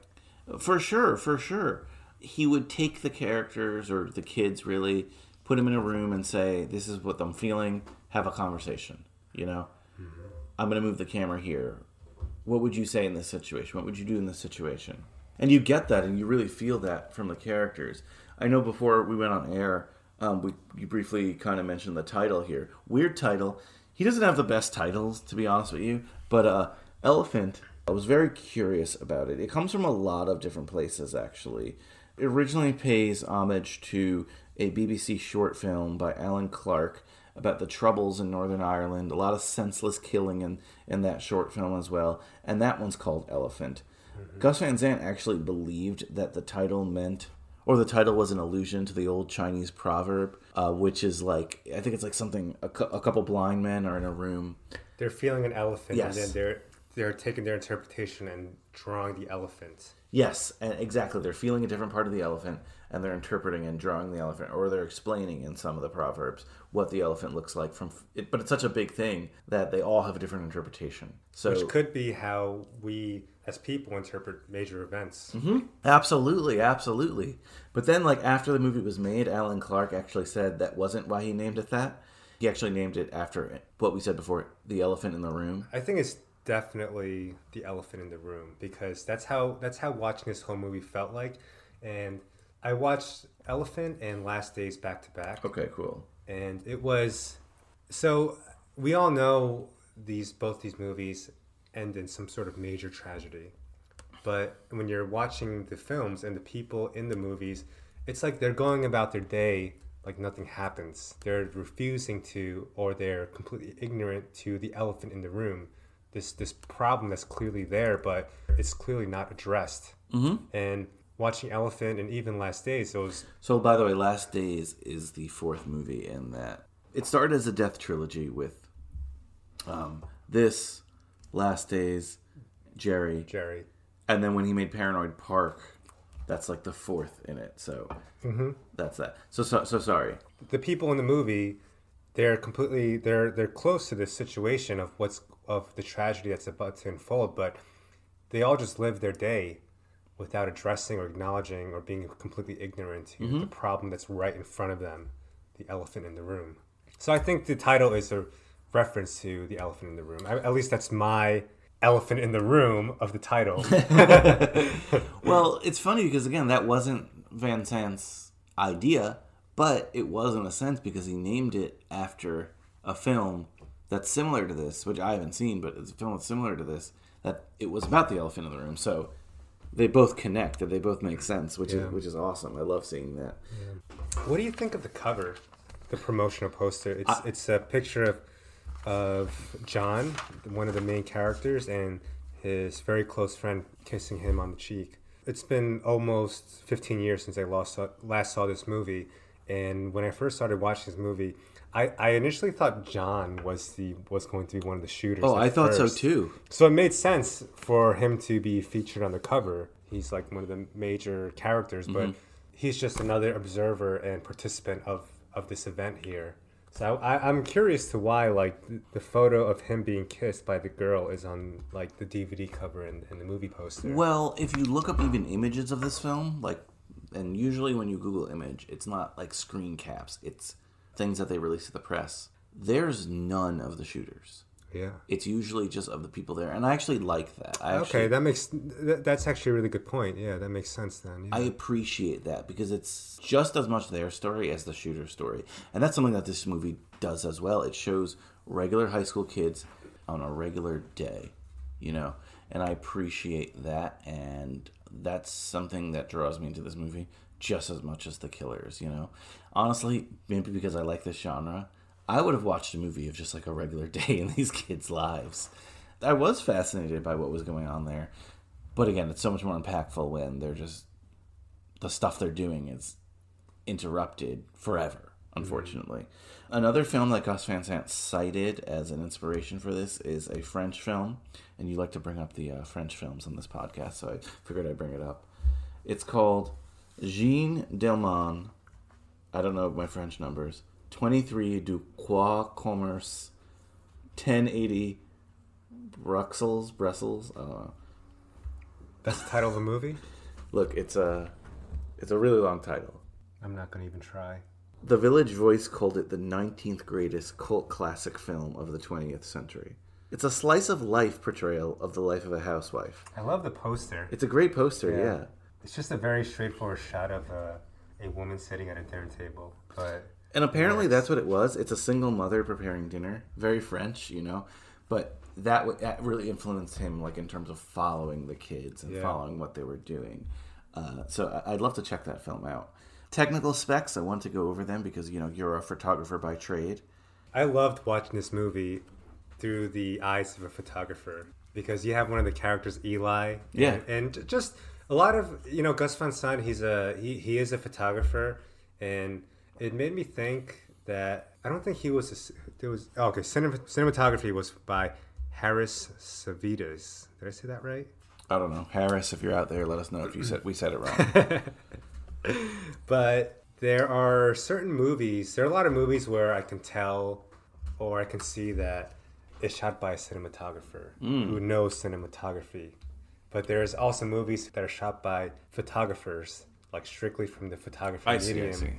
A: For sure, for sure. He would take the characters or the kids really, put them in a room and say, "This is what I'm feeling." Have a conversation. You know, I'm going to move the camera here. What would you say in this situation? What would you do in this situation? And you get that, and you really feel that from the characters. I know before we went on air, um, we you briefly kind of mentioned the title here. Weird title. He doesn't have the best titles, to be honest with you. But uh, Elephant, I was very curious about it. It comes from a lot of different places, actually. It originally pays homage to a BBC short film by Alan Clarke about the troubles in Northern Ireland. A lot of senseless killing in, in that short film as well. And that one's called Elephant. Gus Van Sant actually believed that the title meant, or the title was an allusion to the old Chinese proverb, uh, which is like, I think it's like something, a, cou- a couple blind men are in a room.
C: They're feeling an elephant,
A: Yes.
C: and then they're they're taking their interpretation and drawing the elephant.
A: Yes, and exactly. They're feeling a different part of the elephant, and they're interpreting and drawing the elephant, or they're explaining in some of the proverbs what the elephant looks like from. It, but it's such a big thing that they all have a different interpretation. So
C: Which could be how we as people interpret major events. Mm-hmm.
A: Absolutely, absolutely. But then, like after the movie was made, Alan Clarke actually said that wasn't why he named it that. He actually named it after what we said before, the elephant in the room.
C: I think it's definitely the elephant in the room because that's how that's how watching this whole movie felt like. And I watched Elephant and Last Days back to back.
A: Okay, cool.
C: and it was so we all know these both these movies end in some sort of major tragedy but when you're watching the films and the people in the movies it's like they're going about their day like nothing happens they're refusing to or they're completely ignorant to the elephant in the room this this problem that's clearly there but it's clearly not addressed mm-hmm. and watching elephant and even last days those
A: So, by the way, Last Days is the fourth movie in that. It started as a death trilogy with um, this, Last Days, Gerry,
C: Gerry
A: and then when he made Paranoid Park, that's like the fourth in it. So that's that. So, so so sorry.
C: the people in the movie they're completely they're they're close to this situation of what's of the tragedy that's about to unfold but they all just live their day without addressing or acknowledging or being completely ignorant to mm-hmm. the problem that's right in front of them the elephant in the room. So i think the title is a reference to the elephant in the room. I, at least that's my elephant in the room of the title.
A: Well, it's funny because again, that wasn't Van Sant's idea, but it was in a sense because he named it after a film that's similar to this, which I haven't seen, but it's a film that's similar to this. That it was about the elephant in the room, so they both connect and they both make sense, which
C: Yeah.
A: is which is awesome. I love seeing that.
C: What do you think of the cover, the promotional poster? It's it's a picture of of John, one of the main characters, and his very close friend kissing him on the cheek. It's been almost 15 years since I last saw, last saw this movie, and when I first started watching this movie, I, I initially thought John was the was going to be one of the shooters.
A: Oh, I thought so too.
C: So it made sense for him to be featured on the cover. He's like one of the major characters,
A: Mm-hmm.
C: but he's just another observer and participant of, of this event here. So I, I'm curious to why like th- the photo of him being kissed by the girl is on like the DVD cover and, and the movie poster.
A: Well, if you look up even images of this film, like, and usually when you Google image, it's not like screen caps, it's things that they release to the press. There's none of the shooters.
C: Yeah.
A: It's usually just of the people there, and I actually like that. I actually,
C: Okay, that makes that, that's actually a really good point. Yeah, that makes sense then. Yeah.
A: I appreciate that because it's just as much their story as the shooter story, and that's something that this movie does as well. It shows regular high school kids on a regular day, you know, and I appreciate that, and that's something that draws me into this movie just as much as the killers, you know. Honestly, maybe because I like this genre, I would have watched a movie of just like a regular day in these kids' lives. I was fascinated by what was going on there. But again, it's so much more impactful when they're just the stuff they're doing is interrupted forever, unfortunately. Another film that Gus Van Sant cited as an inspiration for this is a French film, and you like to bring up the uh, French films on this podcast, so I figured I'd bring it up. It's called Jeanne Dielman. I don't know my French numbers. 23 du Croix Commerce, 1080 Bruxelles, Brussels. I don't know.
C: That's the title of the movie.
A: Look, it's a it's a really long title.
C: I'm not gonna even try.
A: The Village Voice called it the 19th greatest cult classic film of the 20th century. It's a slice of life portrayal of the life of a housewife.
C: I love the poster.
A: It's a great poster,
C: Yeah.
A: yeah.
C: It's just a very straightforward shot of a, a woman sitting at a dinner table, but
A: And apparently that's what it was. It's a single mother preparing dinner. Very French, you know. But that, w- that really influenced him, like in terms of following the kids and
C: Yeah.
A: following what they were doing. Uh, so I'd love to check that film out. Technical specs, I want to go over them because you know you're a photographer by trade.
C: I loved watching this movie through the eyes of a photographer because you have one of the characters, Eli.
A: Yeah.
C: And, and just a lot of you know Gus Van Sant. He's a he, he is a photographer, and it made me think that I don't think he was. A, there was oh, okay. Cinem, cinematography was by Harris Savides. Did I say that right?
A: I don't know, Harris. If you're out there, let us know if you said we said it wrong.
C: But there are certain movies, there are a lot of movies where I can tell or I can see that it's shot by a cinematographer hmm. who knows cinematography. But there's also movies that are shot by photographers, like strictly from the photography
A: I see, I
C: medium.
A: see.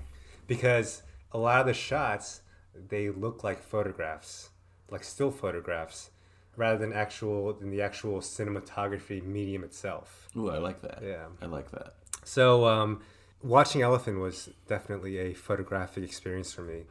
C: Because a lot of the shots, they look like photographs, like still photographs, rather than actual than the actual cinematography medium itself.
A: Ooh, I like that.
C: Yeah.
A: I like that.
C: So, um, watching Elephant was definitely a photographic experience for me,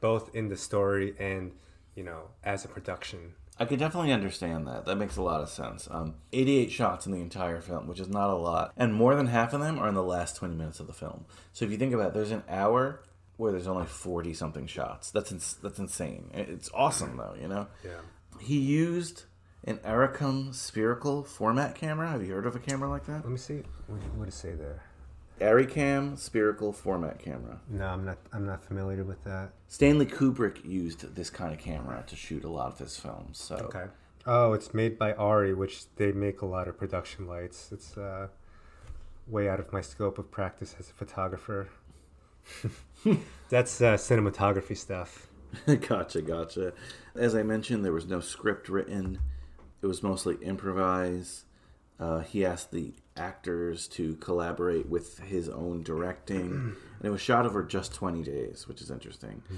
C: both in the story and, you know, as a production.
A: I could definitely understand that. That makes a lot of sense. Um, 88 shots in the entire film, which is not a lot, and more than half of them are in the last 20 minutes of the film. So if you think about it, there's an hour where there's only 40 something shots. That's ins- that's insane. It's awesome though, you know.
C: Yeah.
A: He used an Arricam spherical format camera. Have you heard of a camera like that?
C: Let me see. What, what does it say there?
A: Arricam spherical format camera.
C: No, I'm not. I'm not familiar with that.
A: Stanley Kubrick used this kind of camera to shoot a lot of his films. So
C: Okay. Oh, it's made by Arri, which they make a lot of production lights. It's uh, way out of my scope of practice as a photographer. That's uh, cinematography stuff.
A: gotcha, gotcha. As I mentioned, there was no script written. It was mostly improvised. Uh, he asked the actors to collaborate with his own directing, and it was shot over just 20 days, which is interesting. Hmm.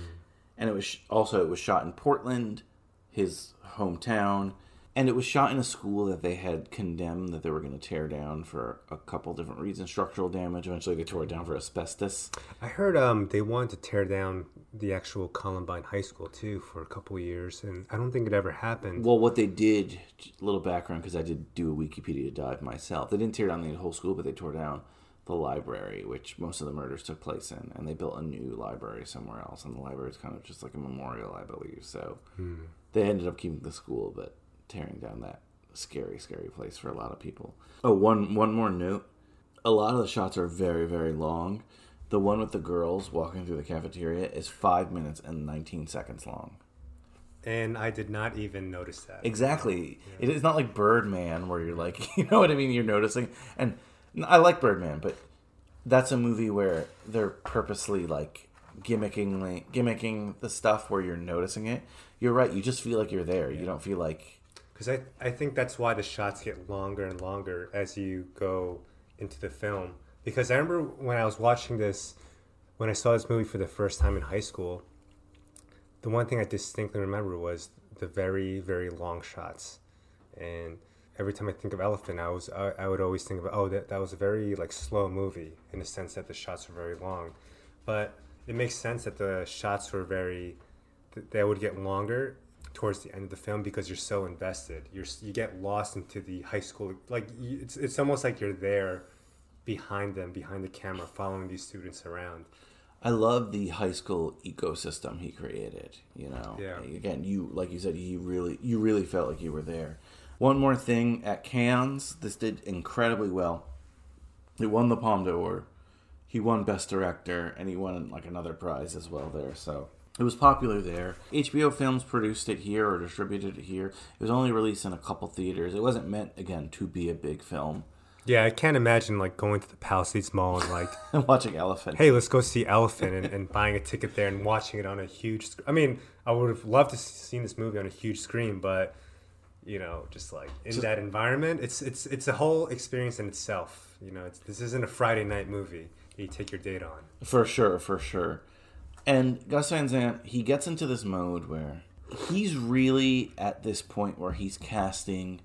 A: And it was sh- also it was shot in Portland, his hometown, and it was shot in a school that they had condemned that they were going to tear down for a couple different reasons, structural damage. Eventually, they tore it down for asbestos.
C: I heard um, they wanted to tear down the actual Columbine High School too for a couple of years, and I don't think it ever happened.
A: Well, what they did, a little background, because I did do a Wikipedia dive myself. They didn't tear down the whole school, but they tore down the library, which most of the murders took place in, and they built a new library somewhere else. And the library is kind of just like a memorial, I believe. So they ended up keeping the school, but tearing down that scary, scary place for a lot of people. Oh, one one more note: a lot of the shots are very, very long. The one with the girls walking through the cafeteria is five minutes and nineteen seconds long.
C: and I did not even notice that.
A: Exactly. It is not like Birdman where you're like, you know what I mean? You're noticing. And I like Birdman, but that's a movie where they're purposely like gimmicking, gimmicking the stuff where you're noticing it. You're right. You just feel like you're there. You don't feel like.
C: Because I, I think that's why the shots get longer and longer as you go into the film. Because I remember when I was watching this, when I saw this movie for the first time in high school, the one thing I distinctly remember was the very, very long shots. And every time I think of Elephant, I was I, I would always think about oh that, that was a very like slow movie in the sense that the shots were very long, but it makes sense that the shots were very th- they would get longer towards the end of the film because you're so invested. You're you get lost into the high school like you, it's it's almost like you're there behind them behind the camera following these students around.
A: I love the high school ecosystem he created. You know,
C: Yeah.
A: Again, you like you said, you really, you really felt like you were there. One more thing at Cannes, this did incredibly well. It won the Palme d'Or. He won Best Director, and he won like another prize as well there. So it was popular there. HBO Films produced it here or distributed it here. It was only released in a couple theaters. It wasn't meant again to be a big film.
C: Yeah, I can't imagine like going to the Palisades Mall and like
A: And watching Elephant.
C: hey, let's go see Elephant and, and buying a ticket there and watching it on a huge. Sc- I mean, I would have loved to s- seen this movie on a huge screen, but you know, just like in that environment. It's it's it's a whole experience in itself. You know, it's, this isn't a Friday night movie that you take your date on.
A: For sure, for sure. And Gus Van Sant, he gets into this mode where he's really at this point where he's casting.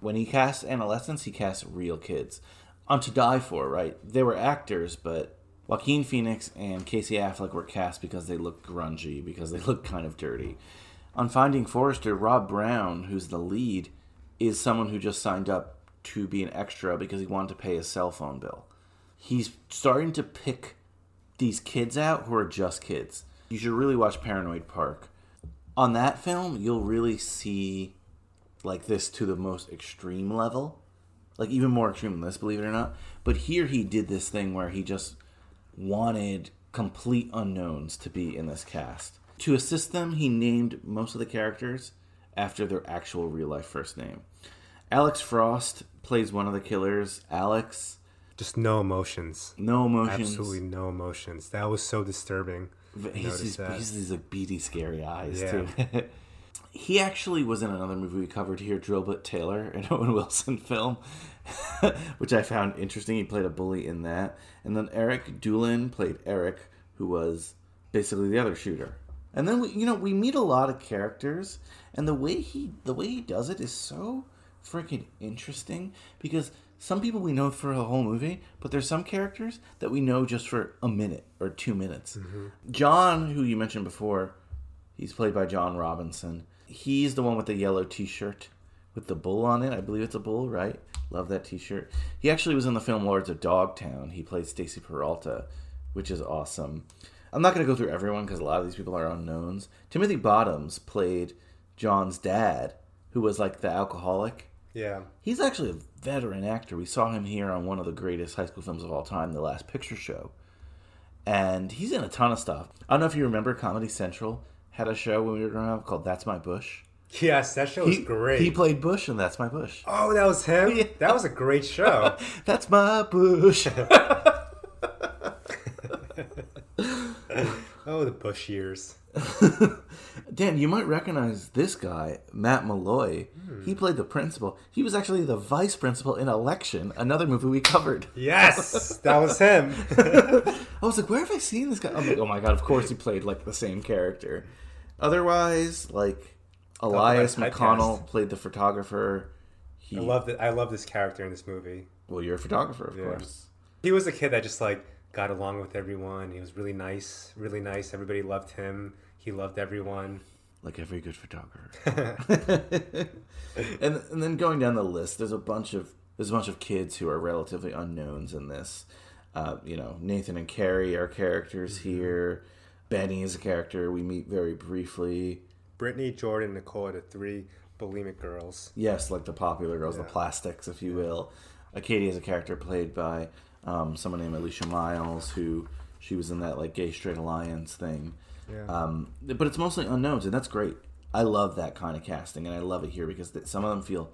A: When he casts adolescents, he casts real kids. On To Die For, right? They were actors, but Joaquin Phoenix and Casey Affleck were cast because they look grungy, because they look kind of dirty. On Finding Forrester, Rob Brown, who's the lead, is someone who just signed up to be an extra because he wanted to pay his cell phone bill. He's starting to pick these kids out who are just kids. You should really watch Paranoid Park. On that film, you'll really see like this to the most extreme level. Like even more extreme than this, believe it or not. But here he did this thing where he just wanted complete unknowns to be in this cast. To assist them, he named most of the characters after their actual real life first name. Alex Frost plays one of the killers. Alex,
C: Just no emotions.
A: no emotions.
C: Absolutely no emotions. That was so disturbing.
A: He's these, he's these like beady, scary eyes
C: Yeah.
A: too. he actually was in another movie we covered here, Drillbit Taylor, an Owen Wilson film, which I found interesting. He played a bully in that, and then Eric Deulen played Eric, who was basically the other shooter. And then we, you know, we meet a lot of characters, and the way he the way he does it is so freaking interesting because some people we know for a whole movie, but there's some characters that we know just for a minute or two minutes. Mm-hmm. John, who you mentioned before, he's played by John Robinson. He's the one with the yellow T-shirt with the bull on it. I believe it's a bull, right? Love that T-shirt. He actually was in the film Lords of Dogtown. He played Stacy Peralta, which is awesome. I'm not going to go through everyone because a lot of these people are unknowns. Timothy Bottoms played John's dad, who was like the alcoholic.
C: Yeah.
A: He's actually a veteran actor. We saw him here on one of the greatest high school films of all time, The Last Picture Show. And he's in a ton of stuff. I don't know if you remember Comedy Central had a show when we were growing up called That's My Bush.
C: Yes, that show was
A: He,
C: great.
A: he played Bush and That's My Bush.
C: oh, that was him?
A: Yeah.
C: That was a great show.
A: That's my Bush.
C: oh, the Bush years.
A: Dan, you might recognize this guy, Matt Malloy. He hmm. played the principal. He was actually the vice principal in Election, another movie we covered.
C: Yes, that was him.
A: I was like, where have I seen this guy? I'm like, oh my god, of course he played like the same character. Otherwise, like Elias. McConnell played the photographer. He,
C: I love that. I love this character in this movie.
A: well, you're a photographer, of
C: Yeah.
A: course.
C: He was a kid that just like got along with everyone. He was really nice, really nice. Everybody loved him. He loved everyone.
A: like every good photographer. and and then going down the list, there's a bunch of there's a bunch of kids who are relatively unknowns in this. Uh, you know, Nathan and Carrie are characters here. Benny is a character we meet very briefly.
C: Brittany, Jordan, Nicole the three bulimic girls.
A: Yes, like the popular girls, the plastics, if you will. Acadia is a character played by um, someone named Alicia Miles, who she was in that like gay straight alliance thing.
C: Yeah.
A: Um, but it's mostly unknowns, and that's great. I love that kind of casting, and I love it here because th- some of them feel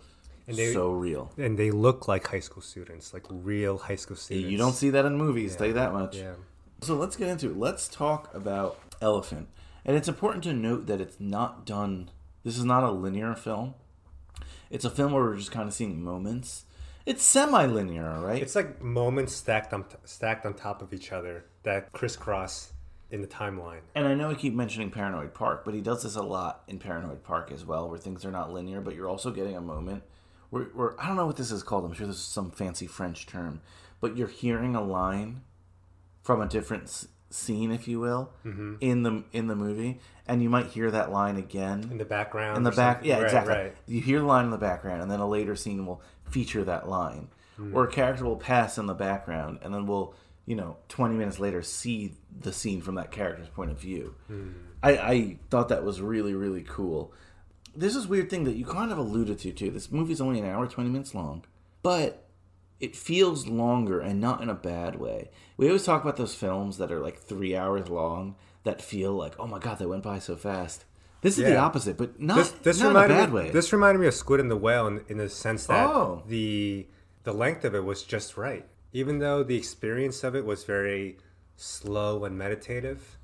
C: And they-
A: so real.
C: and they look like high school students, like real high school students.
A: You don't see that in movies, tell you that much.
C: Yeah.
A: So let's get into it. Let's talk about Elephant. And it's important to note that it's not done, this is not a linear film. It's a film where we're just kind of seeing moments. It's semi linear, right?
C: It's like moments stacked on stacked on top of each other that crisscross in the timeline.
A: and I know I keep mentioning Paranoid Park, but he does this a lot in Paranoid Park as well, where things are not linear, but you're also getting a moment where, where I don't know what this is called. I'm sure this is some fancy French term, but you're hearing a line from a different s- scene, if you will, mm-hmm. in the in the movie, and you might hear that line again
C: In the background.
A: in the back
C: something.
A: yeah
C: Right,
A: exactly
C: Right.
A: you hear the line in the background and then a later scene will feature that line.
C: Hmm.
A: or a character will pass in the background and then we'll you know 20 minutes later see the scene from that character's point of view.
C: Hmm.
A: I, I thought that was really really cool. There's this weird thing that you kind of alluded to too. This movie's only an hour 20 minutes long but it feels longer and not in a bad way. We always talk about those films that are like three hours long that feel like oh my god they went by so fast this is the opposite but not,
C: This, this
A: not in a bad
C: me.
A: way
C: This reminded me of Squid and the Whale in, in the sense that
A: Oh.
C: the the length of it was just right. Even though the experience of it was very slow and meditative,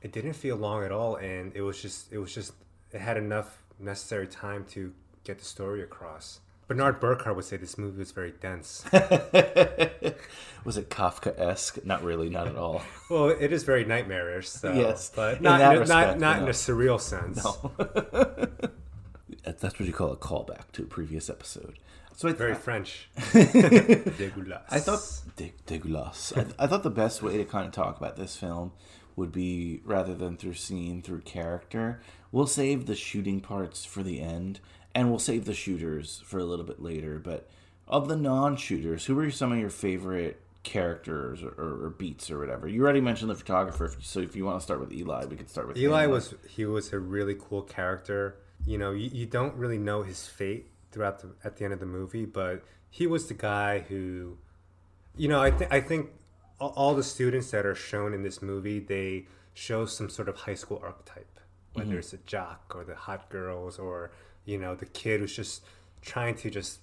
C: it didn't feel long at all, and it was just it was just it had enough necessary time to get the story across. Bernard Burkhart would say this movie was very dense.
A: Was it Kafka esque? Not really, not at all.
C: well, it is very nightmarish. So,
A: Yes,
C: but
A: in
C: not
A: that
C: not,
A: respect,
C: not
A: you
C: in a surreal sense.
A: That- That's what you call a callback to a previous episode. So I,
C: Very French.
A: I thought de-. I, I thought the best way to kind of talk about this film would be rather than through scene, through character. We'll save the shooting parts for the end, and we'll save the shooters for a little bit later. But of the non-shooters, who are some of your favorite characters or, or, or beats or whatever? You already mentioned the photographer, so if you want to start with Eli, we could start with
C: Eli
A: him.
C: was he was a really cool character. You know, you, you don't really know his fate throughout the at the end of the movie, but he was the guy who, you know, I think I think all, all the students that are shown in this movie they show some sort of high school archetype, whether mm-hmm. it's a jock or the hot girls or you know the kid who's just trying to just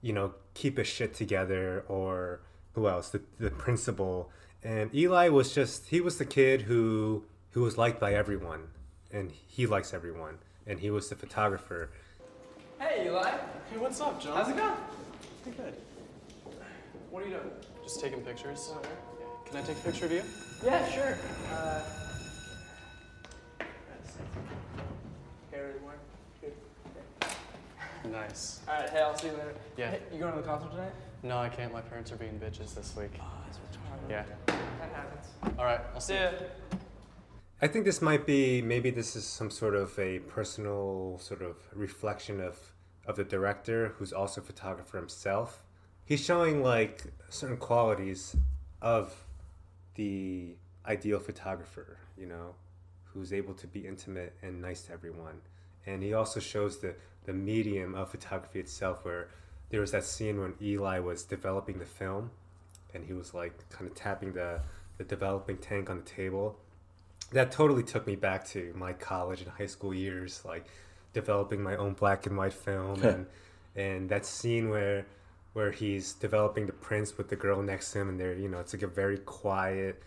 C: you know keep his shit together or who else the, the principal and eli was just he was the kid who who was liked by everyone and he likes everyone and he was the photographer
D: Hey, Eli.
E: Hey, what's up, John?
D: How's it going?
E: Pretty good. What are you doing? Just taking pictures? Can I take a picture of you?
D: Yeah, sure. Uh,
E: Nice.
D: All right. Hey, I'll see you later.
E: Yeah.
D: Hey, you going to the concert tonight?
E: No, I can't. My parents are being bitches this week.
D: Oh, that's retarded.
E: Yeah.
D: That happens.
E: All right. I'll see
D: See
E: you.
D: ya.
C: i think this might be maybe this is some sort of a personal sort of reflection of of the director who's also a photographer himself he's showing like certain qualities of the ideal photographer, you know, who's able to be intimate and nice to everyone. And he also shows the, the medium of photography itself, where there was that scene when Eli was developing the film and he was like kind of tapping the, the developing tank on the table. That totally took me back to my college and high school years, like developing my own black and white film and and that scene where where he's developing the prints with the girl next to him and they're you know it's like a very quiet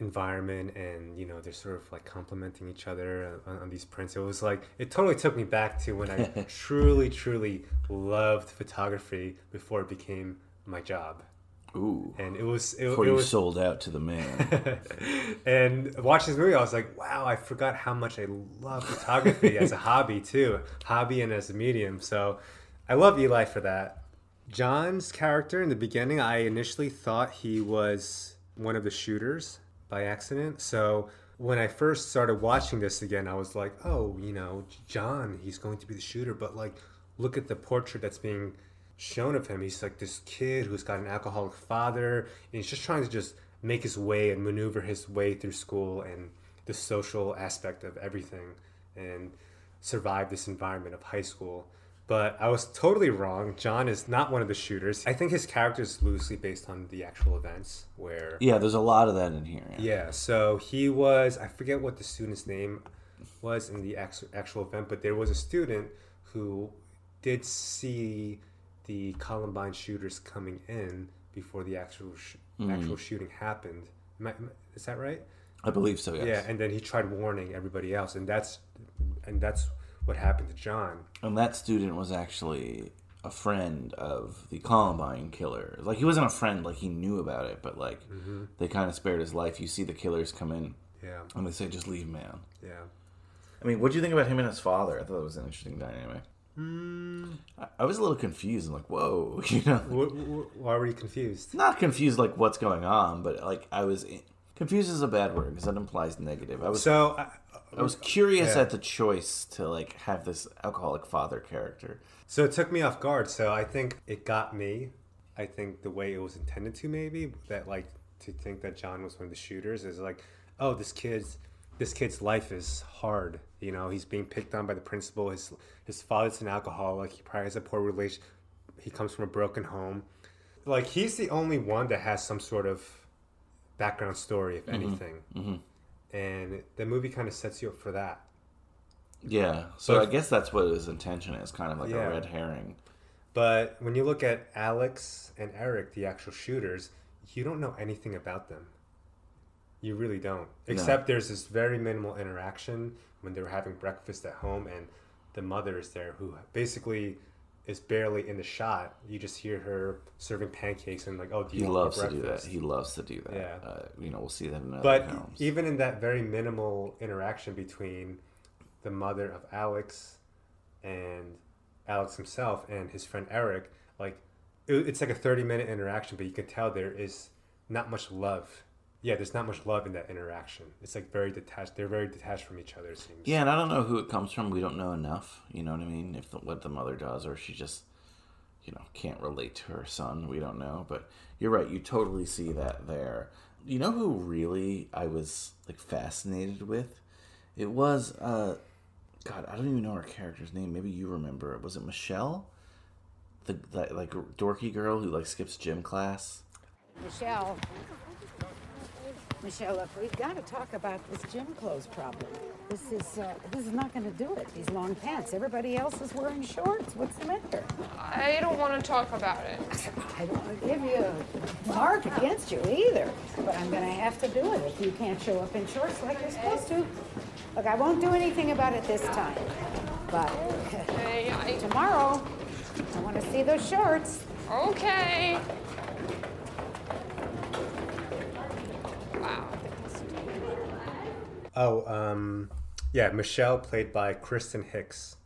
C: environment and you know they're sort of like complimenting each other on, on these prints it was like it totally took me back to when i truly truly loved photography before it became my job
A: Ooh.
C: and it was it,
A: Before
C: it
A: you
C: was
A: sold out to the man.
C: and watching this movie, I was like, wow, I forgot how much I love photography as a hobby too, hobby and as a medium. So I love Eli for that. John's character in the beginning, I initially thought he was one of the shooters by accident. So when I first started watching this again, I was like, oh, you know, John, he's going to be the shooter. But like, look at the portrait that's being shown of him. He's like this kid who's got an alcoholic father, and he's just trying to just make his way and maneuver his way through school and the social aspect of everything and survive this environment of high school. But I was totally wrong. John is not one of the shooters. I think his character is loosely based on the actual events where
A: yeah, there's a lot of that in here. Yeah.
C: yeah, so he was, I forget what the student's name was in the actual, event, but there was a student who did see the Columbine shooters coming in before the actual sh- mm-hmm. actual shooting happened. Am I- am I- is that right?
A: I believe so. Yes.
C: Yeah, and then he tried warning everybody else, and that's and that's what happened to John.
A: And that student was actually a friend of the Columbine killer. Like he wasn't a friend, like he knew about it, but like mm-hmm. they kind of spared his life. You see the killers come in
C: Yeah,
A: and they say, "Just leave, man."
C: yeah.
A: I mean, what do you think about him and his father? I thought it was an interesting dynamic. Mm. I, I was a little confused. I'm like, whoa, you know,
C: Wh- wh- why were you confused?
A: not confused like what's going on, but like I was confused is a bad word because that implies negative. I was
C: So, I,
A: I was curious
C: Yeah.
A: at the choice to like have this alcoholic father character.
C: So it took me off guard. So I think it got me. I think the way it was intended to, maybe that like to think that John was one of the shooters is like, oh, this kid's this kid's life is hard. You know, he's being picked on by the principal. His his father's an alcoholic. He probably has a poor relation. He comes from a broken home. Like he's the only one that has some sort of background story, if mm-hmm. anything. Mm-hmm. And the movie kind of sets you up for that.
A: Yeah, so
C: So
A: I guess that's what his intention is, kind of like
C: Yeah.
A: a red herring.
C: But when you look at Alex and Eric, the actual shooters, you don't know anything about them. You really don't. Except there's this very minimal interaction when they were having breakfast at home, and the mother is there, who basically is barely in the shot. You just hear her serving pancakes and like, oh, do you
A: He loves to do that. He loves to do that.
C: Yeah.
A: Uh, you know, we'll see that in other
C: But
A: films.
C: even in that very minimal interaction between the mother of Alex and Alex himself and his friend Eric, like it, it's like a 30 minute interaction, but you can tell there is not much love. Yeah, there's not much love in that interaction. It's like very detached. They're very detached from each other, it seems.
A: Yeah, and I don't know who it comes from. We don't know enough. You know what I mean? If the, what the mother does, or she just, you know, can't relate to her son. We don't know. But you're right. You totally see that there. You know who really I was like fascinated with? It was, uh, God, I don't even know her character's name. Maybe you remember it. Was it Michelle? The, that like dorky girl who like skips gym class.
F: Michelle. Michelle, look, we've got to talk about this gym clothes problem. This is uh, this is not going to do it. These long pants. Everybody else is wearing shorts. What's the matter?
G: I don't want to talk about it.
F: I don't want to give you a mark against you either, but I'm going to have to do it if you can't show up in shorts like you're supposed to. Look, I won't do anything about it this time, but
G: Hey, I,
F: tomorrow I want to see those shorts.
G: okay.
C: Oh, um, yeah, Michelle, played by Kristen Hicks.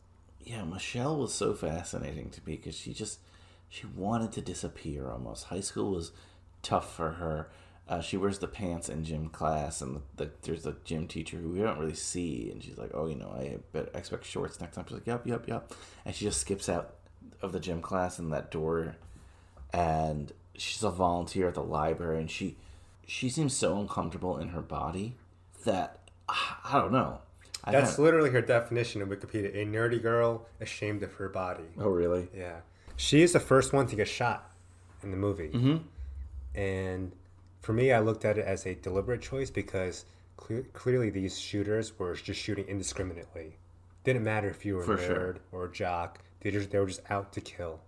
A: yeah, Michelle was so fascinating to me because she just she wanted to disappear almost. High school was tough for her. Uh, she wears the pants in gym class, and the, the, there's a gym teacher who we don't really see, and she's like, "Oh, you know, I bet, expect shorts next time." She's like, "Yep, yep, yep," and she just skips out of the gym class in that door, and she's a volunteer at the library, and she she seems so uncomfortable in her body that I don't know. I
C: That's
A: kinda-
C: literally her definition in Wikipedia: a nerdy girl ashamed of her body.
A: oh really?
C: Yeah, she is the first one to get shot in the movie, mm-hmm. and for me, I looked at it as a deliberate choice because cle- clearly these shooters were just shooting indiscriminately. Didn't matter if you were
A: For
C: a nerd
A: sure.
C: or a jock; they just they were just out to kill.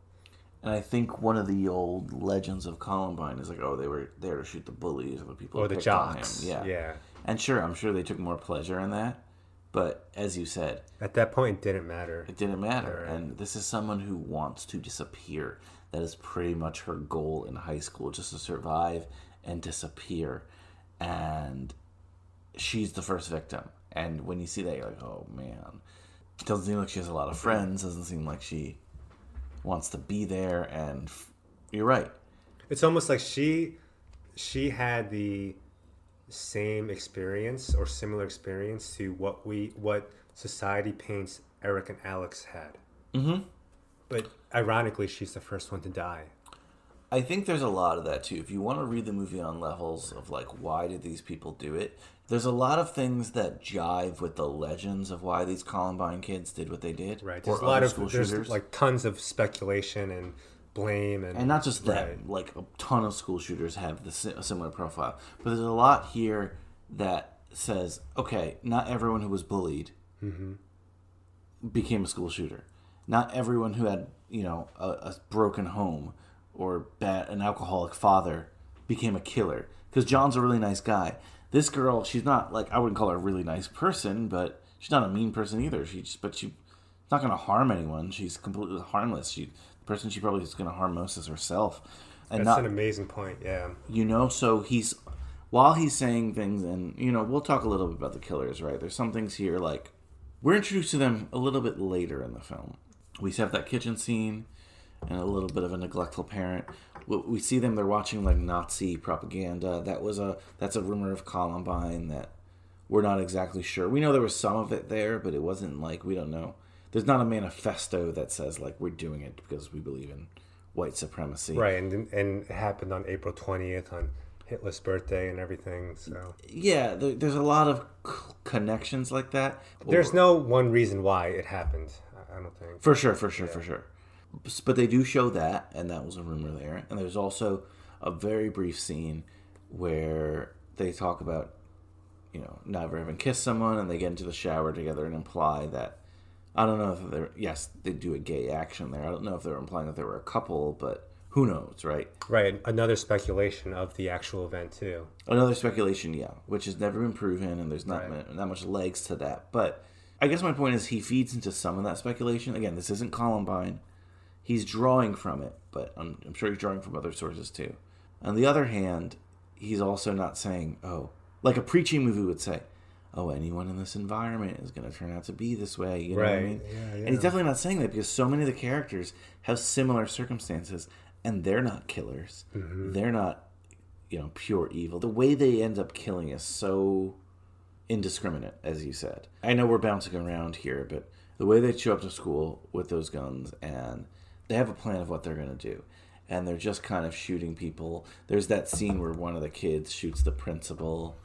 A: And I think one of the old legends of Columbine is like, oh, they were there to shoot the bullies or the people
C: Or the jocks.
A: Yeah,
C: Yeah.
A: And sure, I'm sure they took more pleasure in that, but as you said,
C: At that point, it didn't matter.
A: it didn't matter.
C: Right.
A: And this is someone who wants to disappear. That is pretty much her goal in high school, just to survive and disappear. And she's the first victim. And when you see that, you're like, oh man. It doesn't seem like she has a lot of friends. Doesn't seem like she wants to be there. And f- you're right.
C: It's almost like she she had the same experience or similar experience to what we what society paints Eric and Alex had. Mm-hmm. But ironically, she's the first one to die.
A: I think there's a lot of that too. If you want to read the movie on levels of like why did these people do it, there's a lot of things that jive with the legends of why these Columbine kids did what they did.
C: Right. There's a lot of there's
A: shooters.
C: like tons of speculation and blame and
A: and not just them.
C: Right.
A: Like a ton of school shooters have the a similar profile, but there's a lot here that says, okay, not everyone who was bullied
C: Mm-hmm.
A: became a school shooter. Not everyone who had you know a, a broken home or bad, an alcoholic father became a killer. Because John's a really nice guy. This girl, she's not like I wouldn't call her a really nice person, but she's not a mean person either. She just, but she's not going to harm anyone. She's completely harmless. She the person she probably is going to harm most is herself. And
C: That's
A: not
C: an amazing point. Yeah.
A: you know so he's while he's saying things and you know we'll talk a little bit about the killers right there's some things here like we're introduced to them a little bit later in the film we have that kitchen scene and a little bit of a neglectful parent we, we see them they're watching like nazi propaganda that was a that's a rumor of columbine that we're not exactly sure we know there was some of it there but it wasn't like we don't know there's not a manifesto that says like we're doing it because we believe in white supremacy
C: Right. And and it happened on April twentieth on Hitler's birthday and everything. So
A: yeah there, there's a lot of c- connections like that
C: there's no one reason why it happened. I- don't think.
A: for sure for sure for sure but they do show that and that was a rumor there and there's also a very brief scene where they talk about you know never having kissed someone and they get into the shower together and imply that i don't know if they're yes they do a gay action there i don't know if they're implying that they were a couple but who knows right
C: Right. Another speculation of the actual event too.
A: Another speculation, yeah, which has never been proven, and there's not
C: Right.
A: not much legs to that. But I guess my point is he feeds into some of that speculation. Again, this isn't Columbine. He's drawing from it, but I'm, I'm sure he's drawing from other sources too. On the other hand, he's also not saying, oh, like a preaching movie would say, oh, anyone in this environment is going to turn out to be this way. You know what I mean?
C: Yeah,
A: And he's definitely not saying that because so many of the characters have similar circumstances and they're not killers.
C: Mm-hmm.
A: They're not, you know, pure evil. The way they end up killing is so indiscriminate, as you said. I know we're bouncing around here, but the way they show up to school with those guns and they have a plan of what they're going to do. And they're just kind of shooting people. There's that scene where one of the kids shoots the principal,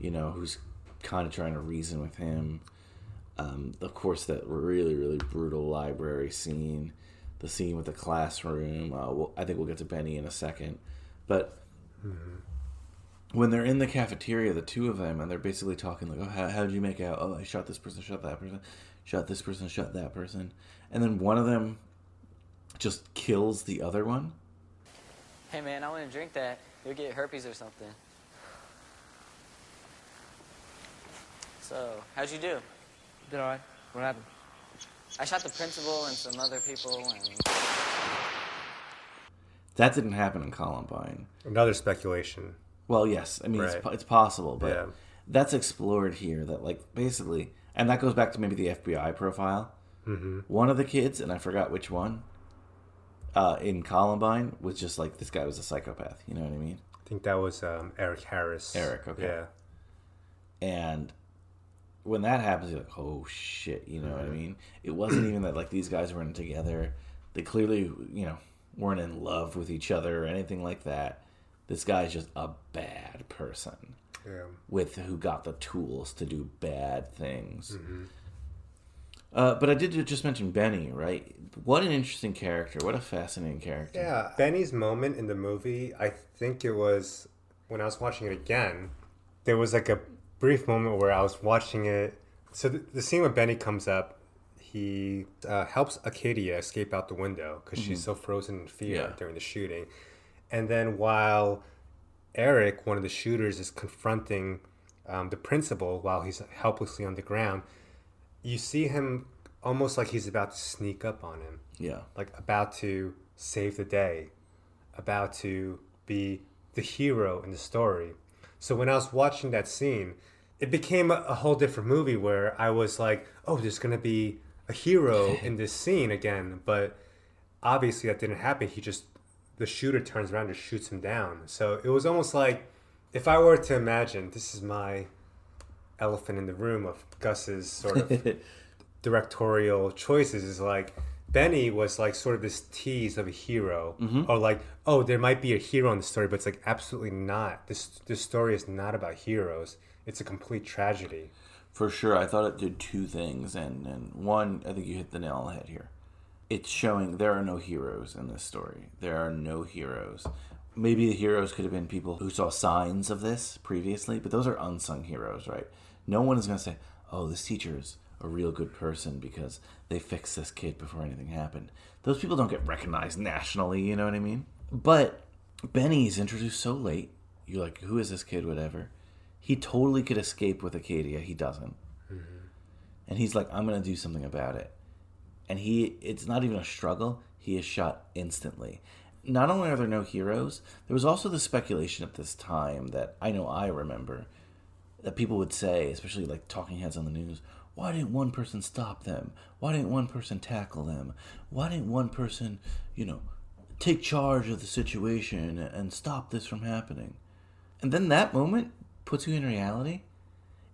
A: you know, who's kind of trying to reason with him. Um, of course, that really, really brutal library scene, the scene with the classroom. Uh, we'll, I think we'll get to Benny in a second. But when they're in the cafeteria, the two of them, and they're basically talking like, "Oh, how how did you make out? Oh, I shot this person, shot that person, shot this person, shot that person," and then one of them just kills the other one.
H: Hey man, I wouldn't drink that. You'll get herpes or something. So, how'd you do?
D: Did I? What happened?
H: I shot the principal and some other people, and
A: That didn't happen in Columbine.
C: Another speculation.
A: Well, yes, I mean it's,
C: Right.
A: po- it's possible, but
C: Yeah.
A: that's explored here. That like basically, and that goes back to maybe the FBI profile.
C: Mm-hmm.
A: One of the kids, and I forgot which one, uh, in Columbine was just like this guy was a psychopath. You know what I mean?
C: I think that was um, Eric Harris.
A: Eric, okay.
C: Yeah.
A: And when that happens, you're like, oh shit, you know what I mean? It wasn't even that like these guys weren't together. They clearly, you know, weren't in love with each other or anything like that. This guy's just a bad person
C: Yeah.
A: with who got the tools to do bad things.
C: Mm-hmm.
A: Uh, but I did just mention Benny, right? What an interesting character. What a fascinating character.
C: Yeah. Benny's moment in the movie, I think it was when I was watching it again, there was like a brief moment where I was watching it. So the, the scene when Benny comes up, he uh, helps Acadia escape out the window because she's so frozen in fear
A: Yeah.
C: during the shooting. And then while Eric, one of the shooters, is confronting um, the principal while he's helplessly on the ground, you see him almost like he's about to sneak up on him
A: Yeah.
C: like about to save the day, about to be the hero in the story. So when I was watching that scene, it became a, a whole different movie where I was like, oh, there's going to be a hero in this scene again. But obviously that didn't happen. He just, the shooter turns around and shoots him down. So it was almost like if I were to imagine, this is my elephant in the room of Gus's sort of directorial choices is like Benny was like sort of this tease of a hero, mm-hmm. or like, oh, there might be a hero in the story, but it's like absolutely not. This this story is not about heroes. It's a complete tragedy.
A: For sure, I thought it did two things, and, and one, I think you hit the nail on the head here. It's showing there are no heroes in this story. There are no heroes. Maybe the heroes could have been people who saw signs of this previously, but those are unsung heroes, right? No one is going to say, oh, this teacher's a real good person because they fixed this kid before anything happened. Those people don't get recognized nationally, you know what I mean? But Benny's introduced so late. You're like, who is this kid? Whatever. He totally could escape with Acadia. He doesn't. Mm-hmm. And he's like, I'm going to do something about it. And he, it's not even a struggle. He is shot instantly. Not only are there no heroes, there was also the speculation at this time that I know I remember that people would say, especially like talking heads on the news, why didn't one person stop them? Why didn't one person tackle them? Why didn't one person, you know, take charge of the situation and stop this from happening? And then that moment puts you in reality.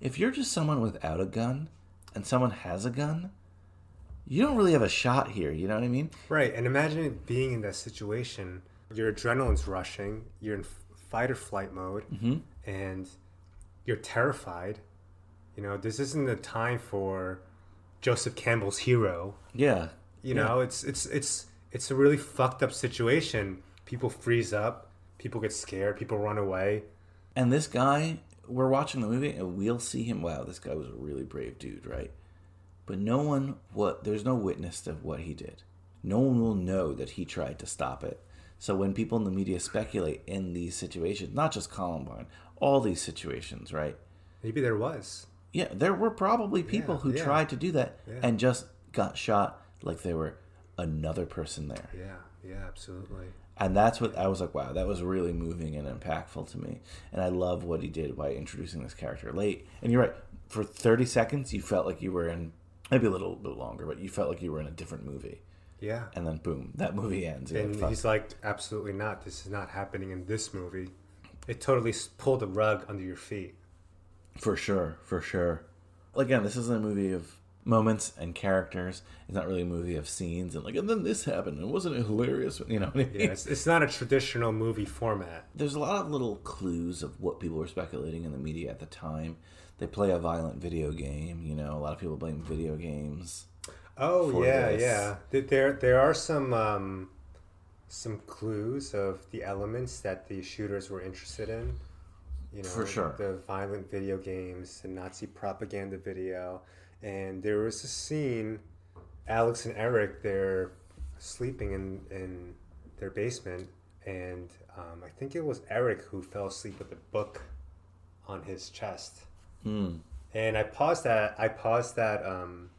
A: If you're just someone without a gun and someone has a gun, you don't really have a shot here. You know what I mean?
C: Right, and imagine being in that situation. Your adrenaline's rushing. You're in fight or flight mode, mm-hmm. and you're terrified. You know, this isn't the time for Joseph Campbell's hero.
A: Yeah.
C: You know, it's it's it's it's a really fucked up situation. People freeze up. People get scared. People run away.
A: And this guy, we're watching the movie and we'll see him. Wow, this guy was a really brave dude, right? But no one, what, there's no witness to what he did. No one will know that he tried to stop it. So when people in the media speculate in these situations, not just Columbine, all these situations, right?
C: Maybe there was.
A: Yeah, there were probably people
C: Yeah,
A: who
C: yeah.
A: tried to do that
C: Yeah.
A: and just got shot like they were another person there.
C: Yeah, yeah, absolutely.
A: And that's what I was like, wow, that was really moving and impactful to me. And I love what he did by introducing this character late. And you're right, for 30 seconds, you felt like you were in, maybe a little bit longer, but you felt like you were in a different movie.
C: Yeah.
A: And then boom, that movie ends. You're
C: And
A: like,
C: he's like, absolutely not. This is not happening in this movie. It totally pulled the rug under your feet.
A: For sure, for sure. Again, this isn't a movie of moments and characters. It's not really a movie of scenes and like, and then this happened. And wasn't it hilarious? You know I mean?
C: Yeah, it's, it's not a traditional movie format.
A: There's a lot of little clues of what people were speculating in the media at the time. They play a violent video game. You know, a lot of people blame video games.
C: Oh yeah,
A: this.
C: yeah. There there are some um, some clues of the elements that the shooters were interested in. You know,
A: For sure.
C: the violent video games, the Nazi propaganda video, and there was a scene. Alex and Eric, they're sleeping in in their basement, and um, I think it was Eric who fell asleep with a book on his chest.
A: Hmm.
C: And I paused that. I paused that. Um,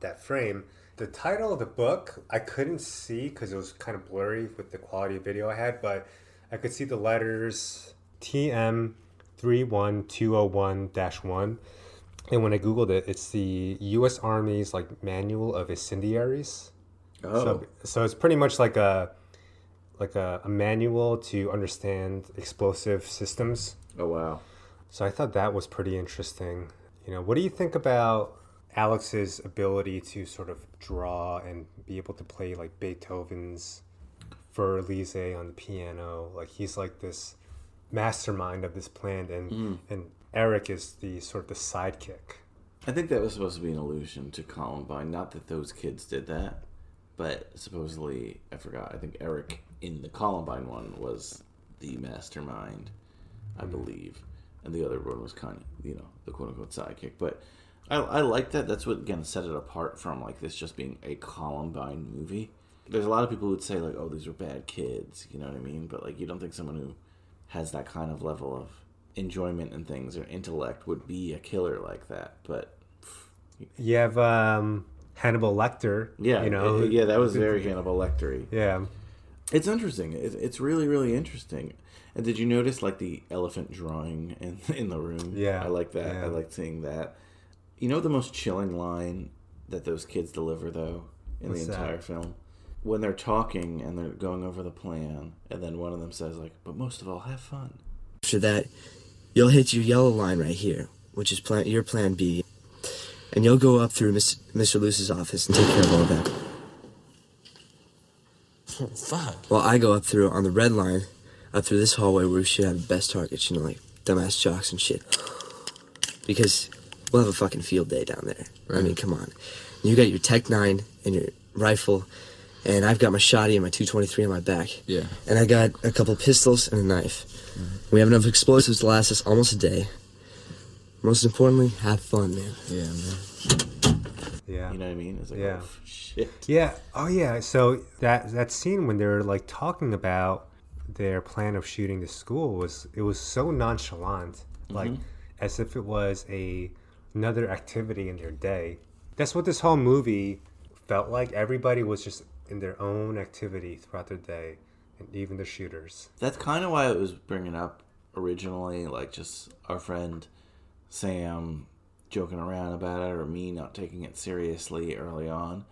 C: that frame. The title of the book I couldn't see because it was kind of blurry with the quality of video I had, but I could see the letters TM three one two zero one dash one. And when I googled it, it's the U.S. Army's like manual of incendiaries.
A: Oh.
C: So, so it's pretty much like a like a, a manual to understand explosive systems.
A: Oh wow.
C: So I thought that was pretty interesting. You know, what do you think about Alex's ability to sort of draw and be able to play like Beethoven's Für Elise on the piano? Like he's like this mastermind of this plan, and
A: Mm.
C: and Eric is the sort of the sidekick.
A: I think that was supposed to be an allusion to Columbine. Not that those kids did that, but supposedly, I forgot. I think Eric in the Columbine one was the mastermind, I believe, and the other one was kind of, you know, the quote unquote sidekick. But I, I like that. That's what again set it apart from like this just being a Columbine movie. There's a lot of people who would say like, oh, these were bad kids. You know what I mean? But like, you don't think someone who has that kind of level of enjoyment and things or intellect would be a killer like that. But
C: You have um, Hannibal Lecter.
A: yeah,
C: you know,
A: yeah, that was very Hannibal Lecter.
C: Yeah.
A: It's interesting. It's, really, really interesting. And did you notice like the elephant drawing in in the room?
C: Yeah,
A: I like that.
C: yeah.
A: I like seeing that. You know the most chilling line that those kids deliver though in
C: What's
A: the
C: that?
A: entire film when they're talking and they're going over the plan, and then one of them says like, "But most of all, have fun."
I: After that, you'll hit your yellow line right here, which is plan your plan B, and you'll go up through Miss, Mr. Luce's office and take care of all that.
J: Oh, fuck.
I: Well, I go up through on the red line, up through this hallway where we should have the best targets, you know, like dumbass jocks and shit. Because we'll have a fucking field day down there. I mean, come on. You got your TEC-9 and your rifle, and I've got my shotty and my 223 on my back.
J: Yeah.
I: And I got a couple pistols and a knife. We have enough explosives to last us almost a day. Most importantly, have fun, man.
J: Yeah, man.
C: Yeah.
A: You know what I mean? It's like,
C: Yeah.
A: oh, shit.
C: Yeah. Oh, yeah. So that that scene when they're like talking about their plan of shooting the school was it was so nonchalant, like
A: Mhm.
C: as if it was a another activity in their day. That's what this whole movie felt like. Everybody was just in their own activity throughout their day, and even the shooters.
A: That's kind of why I was bringing up originally, like just our friend Sam joking around about it, or me not taking it seriously early on,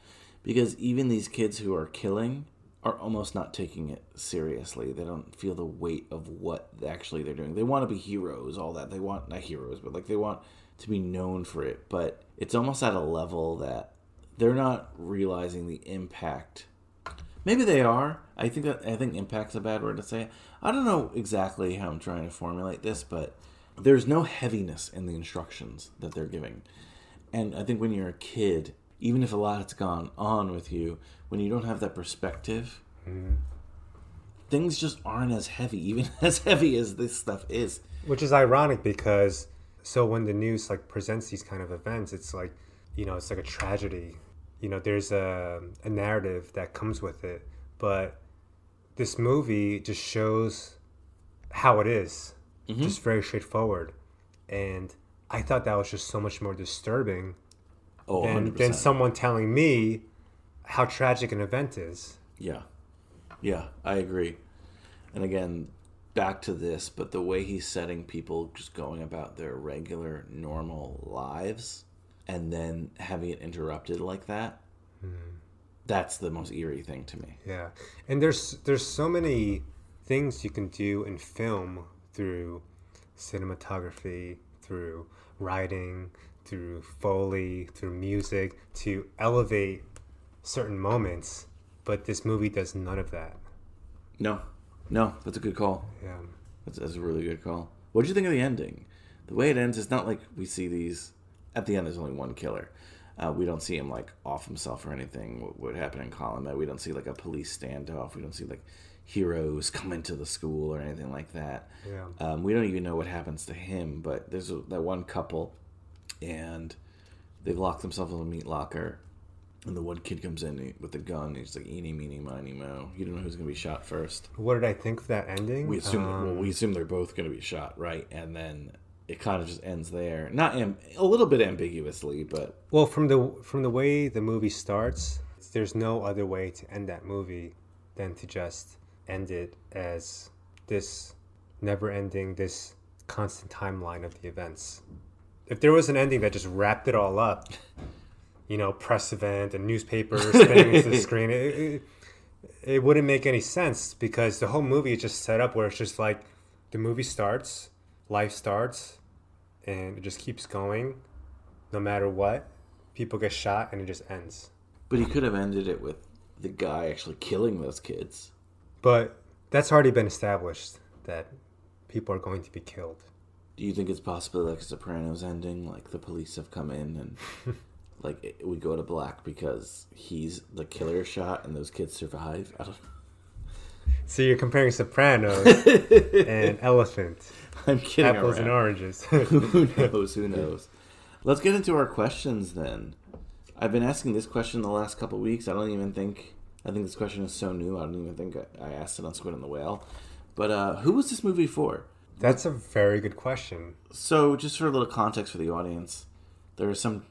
A: because even these kids who are killing are almost not taking it seriously. They don't feel the weight of what actually they're doing. They want to be heroes, all that. They want not heroes, but like they want to be known for it. But it's almost at a level that they're not realizing the impact Maybe they are. I think that I think impact's a bad word to say. I don't know exactly how I'm trying to formulate this, but there's no heaviness in the instructions that they're giving. And I think when you're a kid, even if a lot's gone on with you, when you don't have that perspective, mm-hmm. things just aren't as heavy, even as heavy as this stuff is.
C: Which is ironic because so when the news like presents these kind of events, it's like you know it's like a tragedy. You know, there's a a narrative that comes with it, but this movie just shows how it is,
A: Mhm.
C: just very straightforward, and I thought that was just so much more disturbing
A: Oh,
C: than, than someone telling me how tragic an event is.
A: Yeah. Yeah, I agree. And again, back to this, but the way he's setting people just going about their regular, normal lives and then having it interrupted like that, hmm. that's the most eerie thing to me.
C: Yeah, and there's there's so many things you can do in film through cinematography, through writing, through foley, through music to elevate certain moments. But this movie does none of that.
A: No, no, that's a good call.
C: Yeah.
A: That's, that's a really good call. What do you think of the ending? The way it ends, it's not like we see these. At the end, there's only one killer. Uh, we don't see him like off himself or anything. What, what happened in Colin? We don't see like a police standoff. We don't see like heroes come into the school or anything like that.
C: Yeah.
A: Um, we don't even know what happens to him. But there's a, that one couple, and they've locked themselves in a meat locker. And the one kid comes in with a gun. He's like, "Eeny, meeny, miny, mo." You don't know who's gonna be shot first.
C: What did I think of that ending?
A: We assume well,
C: Um,
A: we assume they're both going to be shot, right? And then it kind of just ends there. Not am- a little bit ambiguously, but
C: Well, from the from the way the movie starts, there's no other way to end that movie than to just end it as this never-ending, this constant timeline of the events. If there was an ending that just wrapped it all up, you know, press event and newspapers spinning into the screen, it, it, it wouldn't make any sense because the whole movie is just set up where it's just like the movie starts, life starts, and it just keeps going no matter what. People get shot and it just ends.
A: but he could have ended it with the guy actually killing those kids.
C: But that's already been established that people are going to be killed.
A: Do you think it's possible like Sopranos ending, like the police have come in and like it, we go to black because he's the killer shot and those kids survive? I don't.
C: So you're comparing Sopranos and Elephant.
A: I'm kidding.
C: Apples and oranges.
A: Who knows? Who knows? Let's get into our questions then. I've been asking this question the last couple weeks. I don't even think I think this question is so new. I don't even think I, I asked it on Squid and the Whale. But uh, who was this movie for?
C: That's a very good question.
A: So, just for a little context for the audience, there are some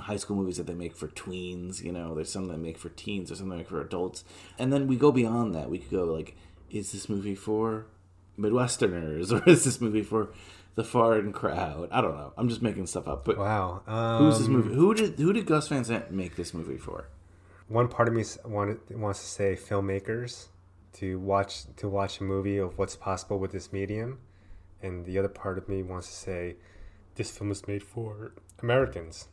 A: high school movies that they make for tweens. You know, there's some that make for teens. There's some that make for adults. And then we go beyond that. We could go like, is this movie for Midwesterners or is this movie for the foreign crowd? I don't know. I'm just making stuff up. But
C: wow,
A: who's this
C: um,
A: movie? Who did who did Gus Van Sant make this movie for?
C: One part of me wanted, wants to say filmmakers to watch to watch a movie of what's possible with this medium, and the other part of me wants to say this film is made for Americans,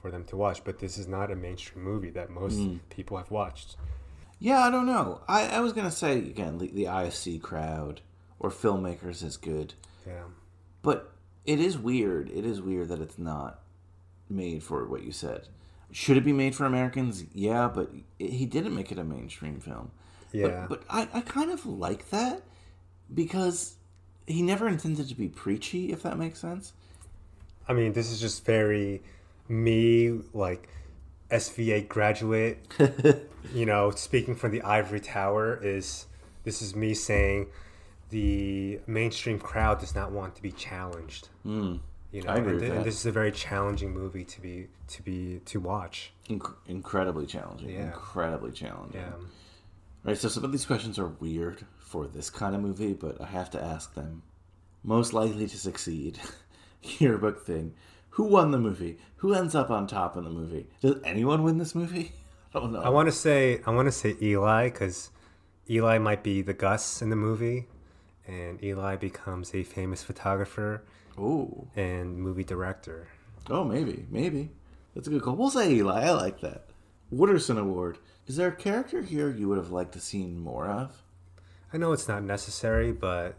C: for them to watch. But this is not a mainstream movie that most
A: Mm.
C: people have watched.
A: Yeah, I don't know. I, I was gonna say again the, the IFC crowd or filmmakers is good.
C: Yeah.
A: But it is weird. It is weird that it's not made for what you said. Should it be made for Americans? Yeah, but it, he didn't make it a mainstream film.
C: Yeah.
A: But, but I, I kind of like that because he never intended to be preachy, if that makes sense.
C: I mean, this is just very me, like SVA graduate. you know, speaking from the ivory tower is this is me saying the mainstream crowd does not want to be challenged.
A: Mm,
C: You know,
A: I agree
C: and, th- and this is a very challenging movie to be to be to watch.
A: Inc- incredibly challenging.
C: Yeah.
A: Incredibly challenging.
C: Yeah.
A: Right, so some of these questions are weird for this kind of movie, but I have to ask them. Most likely to succeed. Yearbook thing. Who won the movie? Who ends up on top in the movie? Does anyone win this movie? I don't know.
C: I want to say I want to say Eli because Eli might be the Gus in the movie, and Eli becomes a famous photographer.
A: Ooh.
C: And movie director.
A: Oh, maybe, maybe. That's a good call. We'll say Eli. I like that. Wooderson Award. Is there a character here you would have liked to seen more of?
C: I know it's not necessary, but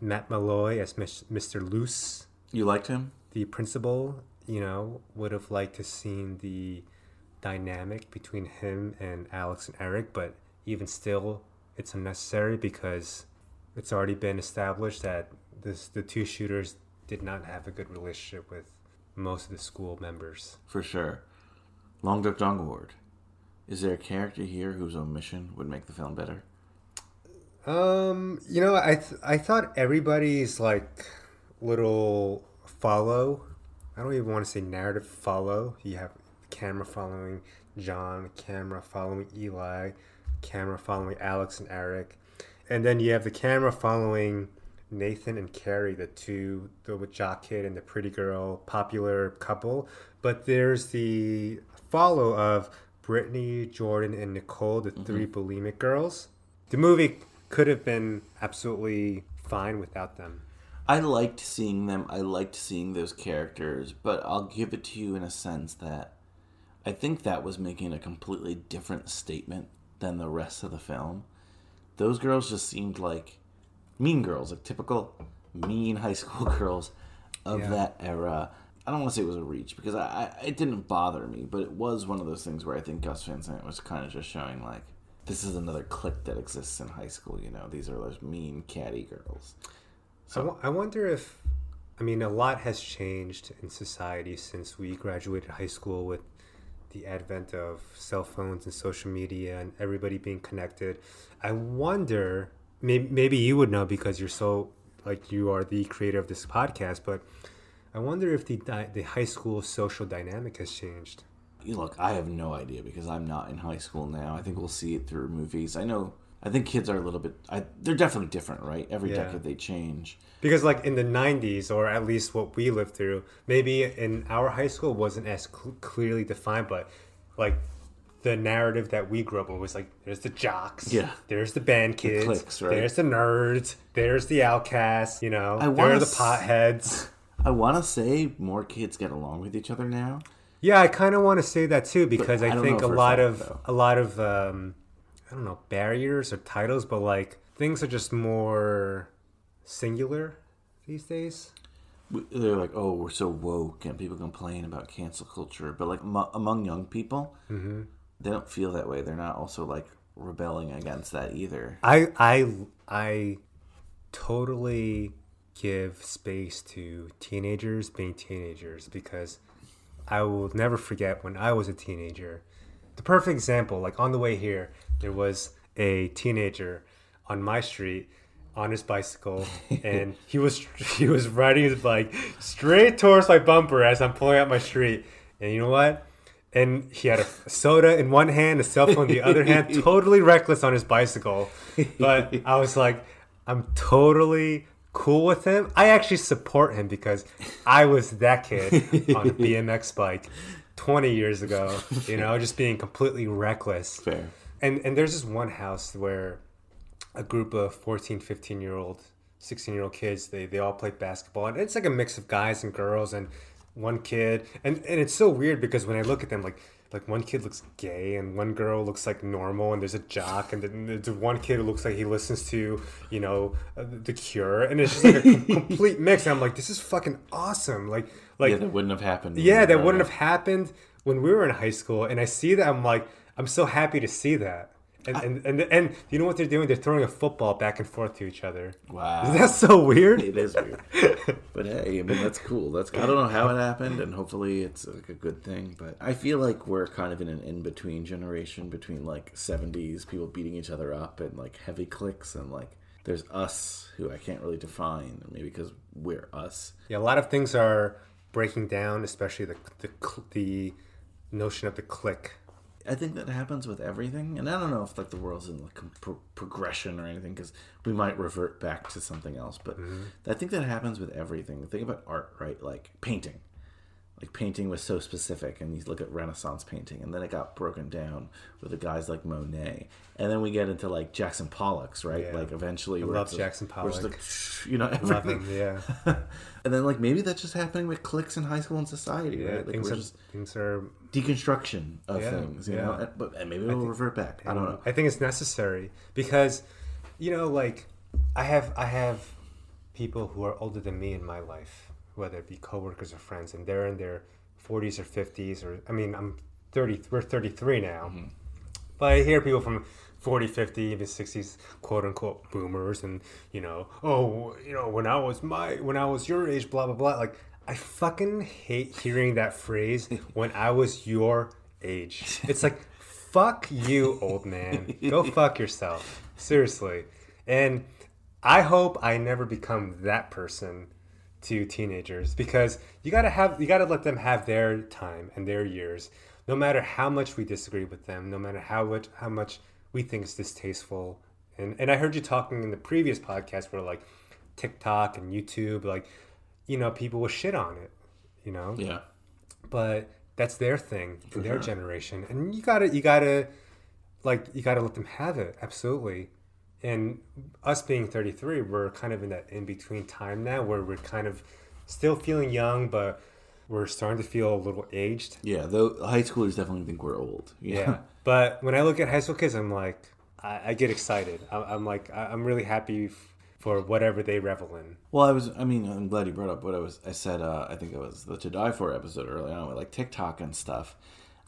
C: Matt Malloy as Mr. Luce.
A: You liked him?
C: The principal, you know, would have liked to seen the dynamic between him and Alex and Eric, but even still, it's unnecessary because it's already been established that this the two shooters did not have a good relationship with most of the school members.
A: For sure. Long Duck Dong Award. Is there a character here whose omission would make the film better?
C: Um, you know, I th- I thought everybody's like little follow. I don't even want to say narrative follow. You have camera following John, camera following Eli, camera following Alex and Eric, and then you have the camera following Nathan and Carrie, the two, the jock kid and the pretty girl, popular couple. But there's the follow of Brittany, Jordan, and Nicole, the three mm-hmm. bulimic girls. The movie could have been absolutely fine without them.
A: I liked seeing them. I liked seeing those characters, but I'll give it to you in a sense that I think that was making a completely different statement than the rest of the film. Those girls just seemed like mean girls, like typical mean high school girls of
C: Yeah.
A: that era. I don't want to say it was a reach because I, I it didn't bother me, but it was one of those things where I think Gus Van Sant was kind of just showing like this is another clique that exists in high school. You know, these are those mean catty girls.
C: So wo- I wonder if, I mean, a lot has changed in society since we graduated high school with the advent of cell phones and social media and everybody being connected. I wonder, maybe, maybe you would know because you're so, like, you are the creator of this podcast, but I wonder if the, the high school social dynamic has changed.
A: You look, I have no idea because I'm not in high school now. I think we'll see it through movies. I know. I think kids are a little bit. I, they're definitely different, right? Every
C: Yeah.
A: decade they change.
C: Because, like, in the 90s, or at least what we lived through, maybe in our high school wasn't as cl- clearly defined, but, like, the narrative that we grew up with was like, there's the jocks,
A: Yeah.
C: there's the band kids,
A: cliques, right?
C: there's the nerds, there's the outcasts, you know,
A: I
C: there are the potheads.
A: I want to say more kids get along with each other now.
C: Yeah, I kind of want to say that too because
A: I
C: I think a
A: a
C: lot of a lot of um, I don't know barriers or titles, but like things are just more singular these days.
A: They're like, oh, we're so woke, and people complain about cancel culture. But like mo- among young people,
C: Mhm.
A: they don't feel that way. They're not also like rebelling against that either.
C: I I I totally give space to teenagers being teenagers because I will never forget when I was a teenager. The perfect example, like on the way here, there was a teenager on my street on his bicycle and he was he was riding his bike straight towards my bumper as I'm pulling out my street. And you know what? And he had a soda in one hand, a cell phone in the other hand, totally reckless on his bicycle. But I was like, I'm totally cool with him. I actually support him because I was that kid on a BMX bike 20 years ago, you know, just being completely reckless.
A: Fair.
C: And and there's this one house where a group of 14, 15 year old, 16 year old kids, they, they all play basketball. And it's like a mix of guys and girls and one kid. And, and it's so weird because when I look at them, like, like one kid looks gay and one girl looks like normal and there's a jock and then there's one kid who looks like he listens to you know uh, the cure and it's just like a com- complete mix and i'm like this is fucking awesome like like
A: yeah, that wouldn't have happened.
C: yeah that wouldn't have happened when we were in high school and i see that i'm like i'm so happy to see that and and, and and you know what they're doing they're throwing a football back and forth to each other.
A: Wow.
C: Isn't that so weird
A: It is weird. but hey, I mean that's cool. That's I don't know how it happened, and hopefully it's like a good thing. But I feel like we're kind of in an in between generation between like '70s people beating each other up and like heavy cliques, and like there's us who I can't really define, maybe because we're us.
C: Yeah, a lot of things are breaking down, especially the the, the notion of the clique.
A: I think that happens with everything, and I don't know if like the world's in like pro- progression or anything because we might revert back to something else. But mm-hmm. I think that happens with everything. Think about art, right? Like painting. Like painting was so specific, and you look at Renaissance painting, and then it got broken down with the guys like Monet, and then we get into like Jackson Pollock's, right?
C: Yeah.
A: Like eventually,
C: I love Jackson Pollock.
A: like, you know, everything.
C: him, yeah.
A: and then like maybe that's just happening with cliques in high school and society,
C: Yeah,
A: right? Like
C: things
A: we're
C: are
A: just
C: things are
A: deconstruction of
C: Yeah,
A: things, you
C: yeah.
A: know. And- But and maybe
C: I
A: we'll
C: think-
A: revert back. I don't know.
C: I think it's necessary because, you know, like I have I have people who are older than me in my life, whether it be coworkers or friends, and they're in their forties or fifties, or I mean, I'm thirty. We're thirty three now,
A: Mm-hmm.
C: but I hear people from 40, 50, even sixties, quote unquote boomers, and you know, oh, you know, when I was my when I was your age, blah blah blah. Like I fucking hate hearing that phrase when I was your age. It's like fuck you, old man. Go fuck yourself. Seriously. And I hope I never become that person to teenagers because you gotta have you gotta let them have their time and their years, no matter how much we disagree with them, no matter how much how much we think is distasteful. And and I heard you talking in the previous podcast where like TikTok and YouTube, like you know, people will shit on it, you know.
A: Yeah.
C: But that's their thing
A: For
C: their
A: sure.
C: generation, and you gotta you gotta like you gotta let them have it absolutely. And us being 33, we're kind of in that in between time now where we're kind of still feeling young, but we're starting to feel a little aged.
A: Yeah, though high schoolers definitely think we're old.
C: Yeah. But when I look at high school kids, I'm like, I, I get excited. I, I'm like, I, I'm really happy for whatever they revel in.
A: Well, I was. I mean, I'm glad you brought up what I was. I said. Uh, I think it was the To Die For episode early on, with like TikTok and stuff.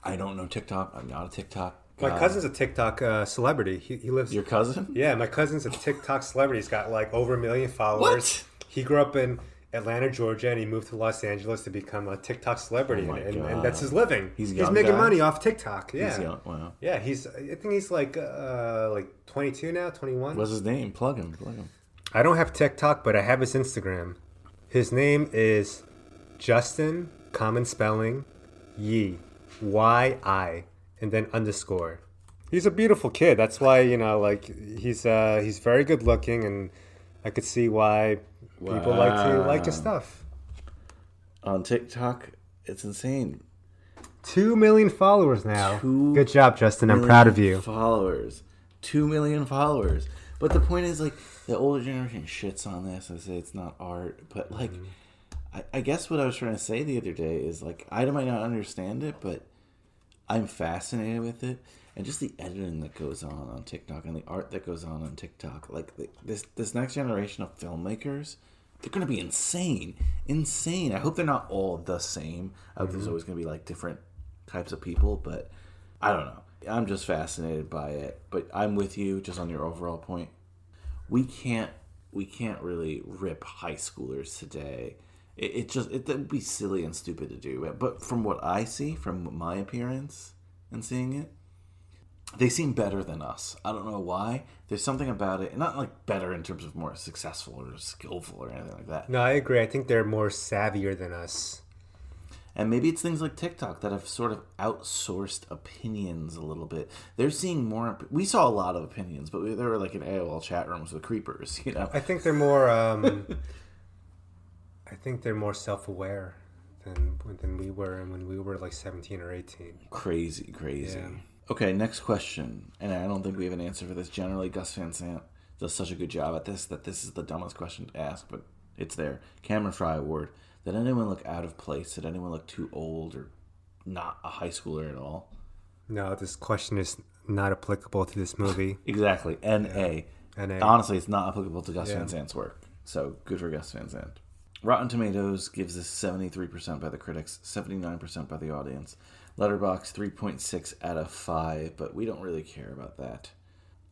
A: I don't know TikTok. I'm not a TikTok.
C: My
A: guy.
C: cousin's a TikTok uh, celebrity. He, he lives.
A: Your cousin?
C: Yeah, my cousin's a TikTok celebrity. He's got like over a million followers. What? He grew up in Atlanta, Georgia, and he moved to Los Angeles to become a TikTok celebrity,
A: Oh my
C: and, and,
A: God.
C: and that's his living.
A: He's
C: he's making
A: guy?
C: money off TikTok. Yeah,
A: He's young, wow.
C: Yeah, he's. I think he's like uh, like 22 now, 21.
A: What's his name? Plug him. Plug him.
C: I don't have TikTok, but I have his Instagram. His name is Justin, common spelling, Yi, Y I, and then underscore. He's a beautiful kid. That's why you know, like he's uh, he's very good looking, and I could see why people like to like his stuff.
A: On TikTok, it's insane.
C: Two million followers now.
A: Two
C: Good job, Justin. I'm proud of you.
A: Followers, two million followers. But the point is, like, the older generation shits on this and say it's not art. But like,
C: Mm-hmm.
A: I, I guess what I was trying to say the other day is like, I might not understand it, but I'm fascinated with it, and just the editing that goes on on TikTok and the art that goes on on TikTok. Like the, this this next generation of filmmakers, they're gonna be insane, insane. I hope they're not all the same. I hope there's
C: Mhm.
A: always gonna be like different types of people, but I don't know. I'm just fascinated by it. But I'm with you just on your overall point. We can't we can't really rip high schoolers today. It, it just it would be silly and stupid to do. But from what I see, from my appearance and seeing it, they seem better than us. I don't know why. There's something about it, not like better in terms of more successful or skillful or anything like that.
C: No, I agree. I think they're more savvier than us.
A: And maybe it's things like TikTok that have sort of outsourced opinions a little bit. They're seeing more. We saw a lot of opinions, but we, they were like in AOL chat rooms with creepers, you know.
C: I think they're more. Um, I think they're more self-aware than than we were when we were like seventeen or eighteen.
A: Crazy, crazy.
C: Yeah.
A: Okay, next question. And I don't think we have an answer for this. Generally, Gus Van Sant does such a good job at this that this is the dumbest question to ask, but it's there. Cameron Fry Award. Did anyone look out of place? Did anyone look too old or not a high schooler at all?
C: No, this question is not applicable to this movie.
A: Exactly. N.A.
C: N.A.
A: Honestly, it's not applicable to Gus
C: Yeah.
A: Van Sant's work. So good for Gus Van Sant. Rotten Tomatoes gives this 73% by the critics, 79% by the audience. Letterboxd 3.6 out of 5, but we don't really care about that.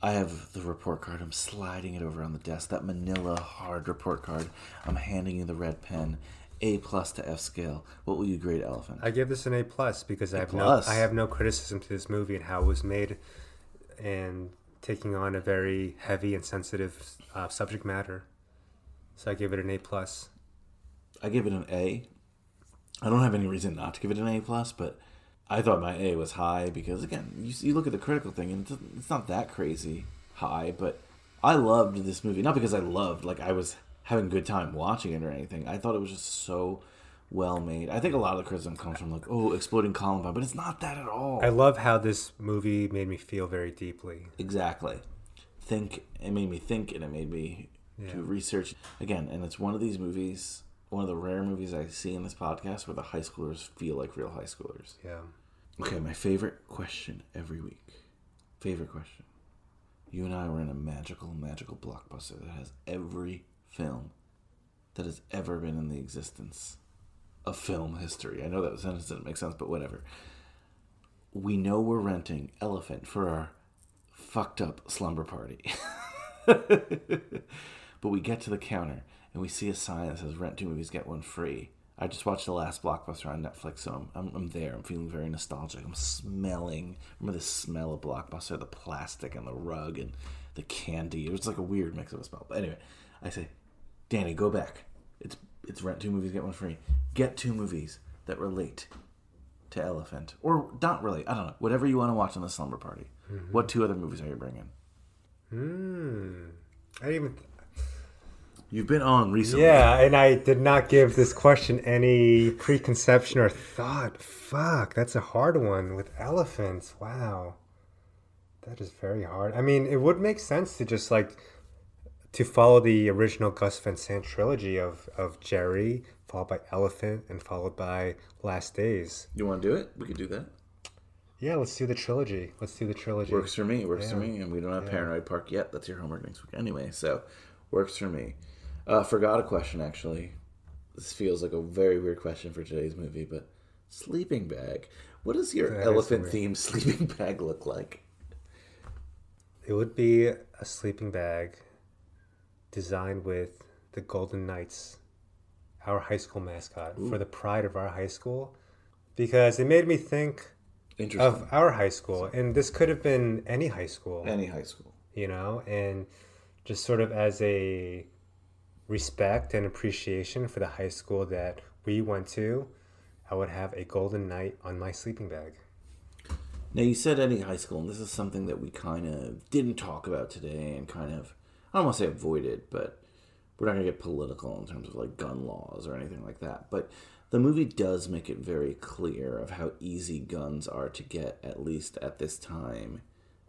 A: I have the report card. I'm sliding it over on the desk. That manila hard report card. I'm handing you the red pen. A plus to F scale. What will you grade Elephant?
C: I give this an A plus because I have
A: plus.
C: no I have no criticism to this movie and how it was made, and taking on a very heavy and sensitive uh, subject matter. So I give it an A plus.
A: I give it an A. I don't have any reason not to give it an A plus, but I thought my A was high because again, you, you look at the critical thing and it's not that crazy high, but I loved this movie not because I loved like I was having a good time watching it or anything. I thought it was just so well made. I think a lot of the criticism comes from like oh exploding Columbine, but it's not that at all.
C: I love how this movie made me feel very deeply.
A: Exactly. Think it made me think and it made me
C: Yeah.
A: to research again. And it's one of these movies, one of the rare movies I see in this podcast where the high schoolers feel like real high schoolers.
C: Yeah.
A: Okay, my favorite question every week. Favorite question. You and I were in a magical, magical blockbuster that has every film that has ever been in the existence of film history. I know that sentence didn't make sense, but whatever. We know we're renting Elephant for our fucked up slumber party. but we get to the counter and we see a sign that says rent two movies, get one free. I just watched the last blockbuster on Netflix, so I'm, I'm, I'm there. I'm feeling very nostalgic. I'm smelling. Remember the smell of blockbuster, the plastic and the rug and the candy. It was like a weird mix of a smell. But anyway, I say, Danny, go back. It's it's rent two movies, get one free. Get two movies that relate to Elephant. Or not relate. I don't know. Whatever you want to watch on the slumber party.
C: Mhm.
A: What two other movies are you bringing?
C: Hmm. I didn't even.
A: You've been on recently.
C: Yeah, and I did not give this question any preconception or thought. Fuck, that's a hard one with elephants. Wow. That is very hard. I mean, it would make sense to just like to follow the original Gus Van Sant trilogy of of Gerry, followed by Elephant, and followed by Last Days.
A: You want to do it? We could do that.
C: Yeah, let's do the trilogy. Let's do the trilogy.
A: Works for me. Works for me. And we don't have
C: Yeah.
A: Paranoid Park yet. That's your homework next week anyway. So, works for me. Uh, forgot a question actually. This feels like a very weird question for today's movie, but sleeping bag. What does your
C: That
A: elephant themed sleeping bag look like?
C: It would be a sleeping bag designed with the Golden Knights, our high school mascot,
A: Ooh.
C: for the pride of our high school. Because it made me think of our high school. And this could have been any high school.
A: Any high school.
C: You know, and just sort of as a respect and appreciation for the high school that we went to, I would have a Golden Knight on my sleeping bag.
A: Now you said any high school, and this is something that we kind of didn't talk about today, and kind of I don't want to say avoided, but we're not gonna get political in terms of like gun laws or anything like that. But the movie does make it very clear of how easy guns are to get, at least at this time,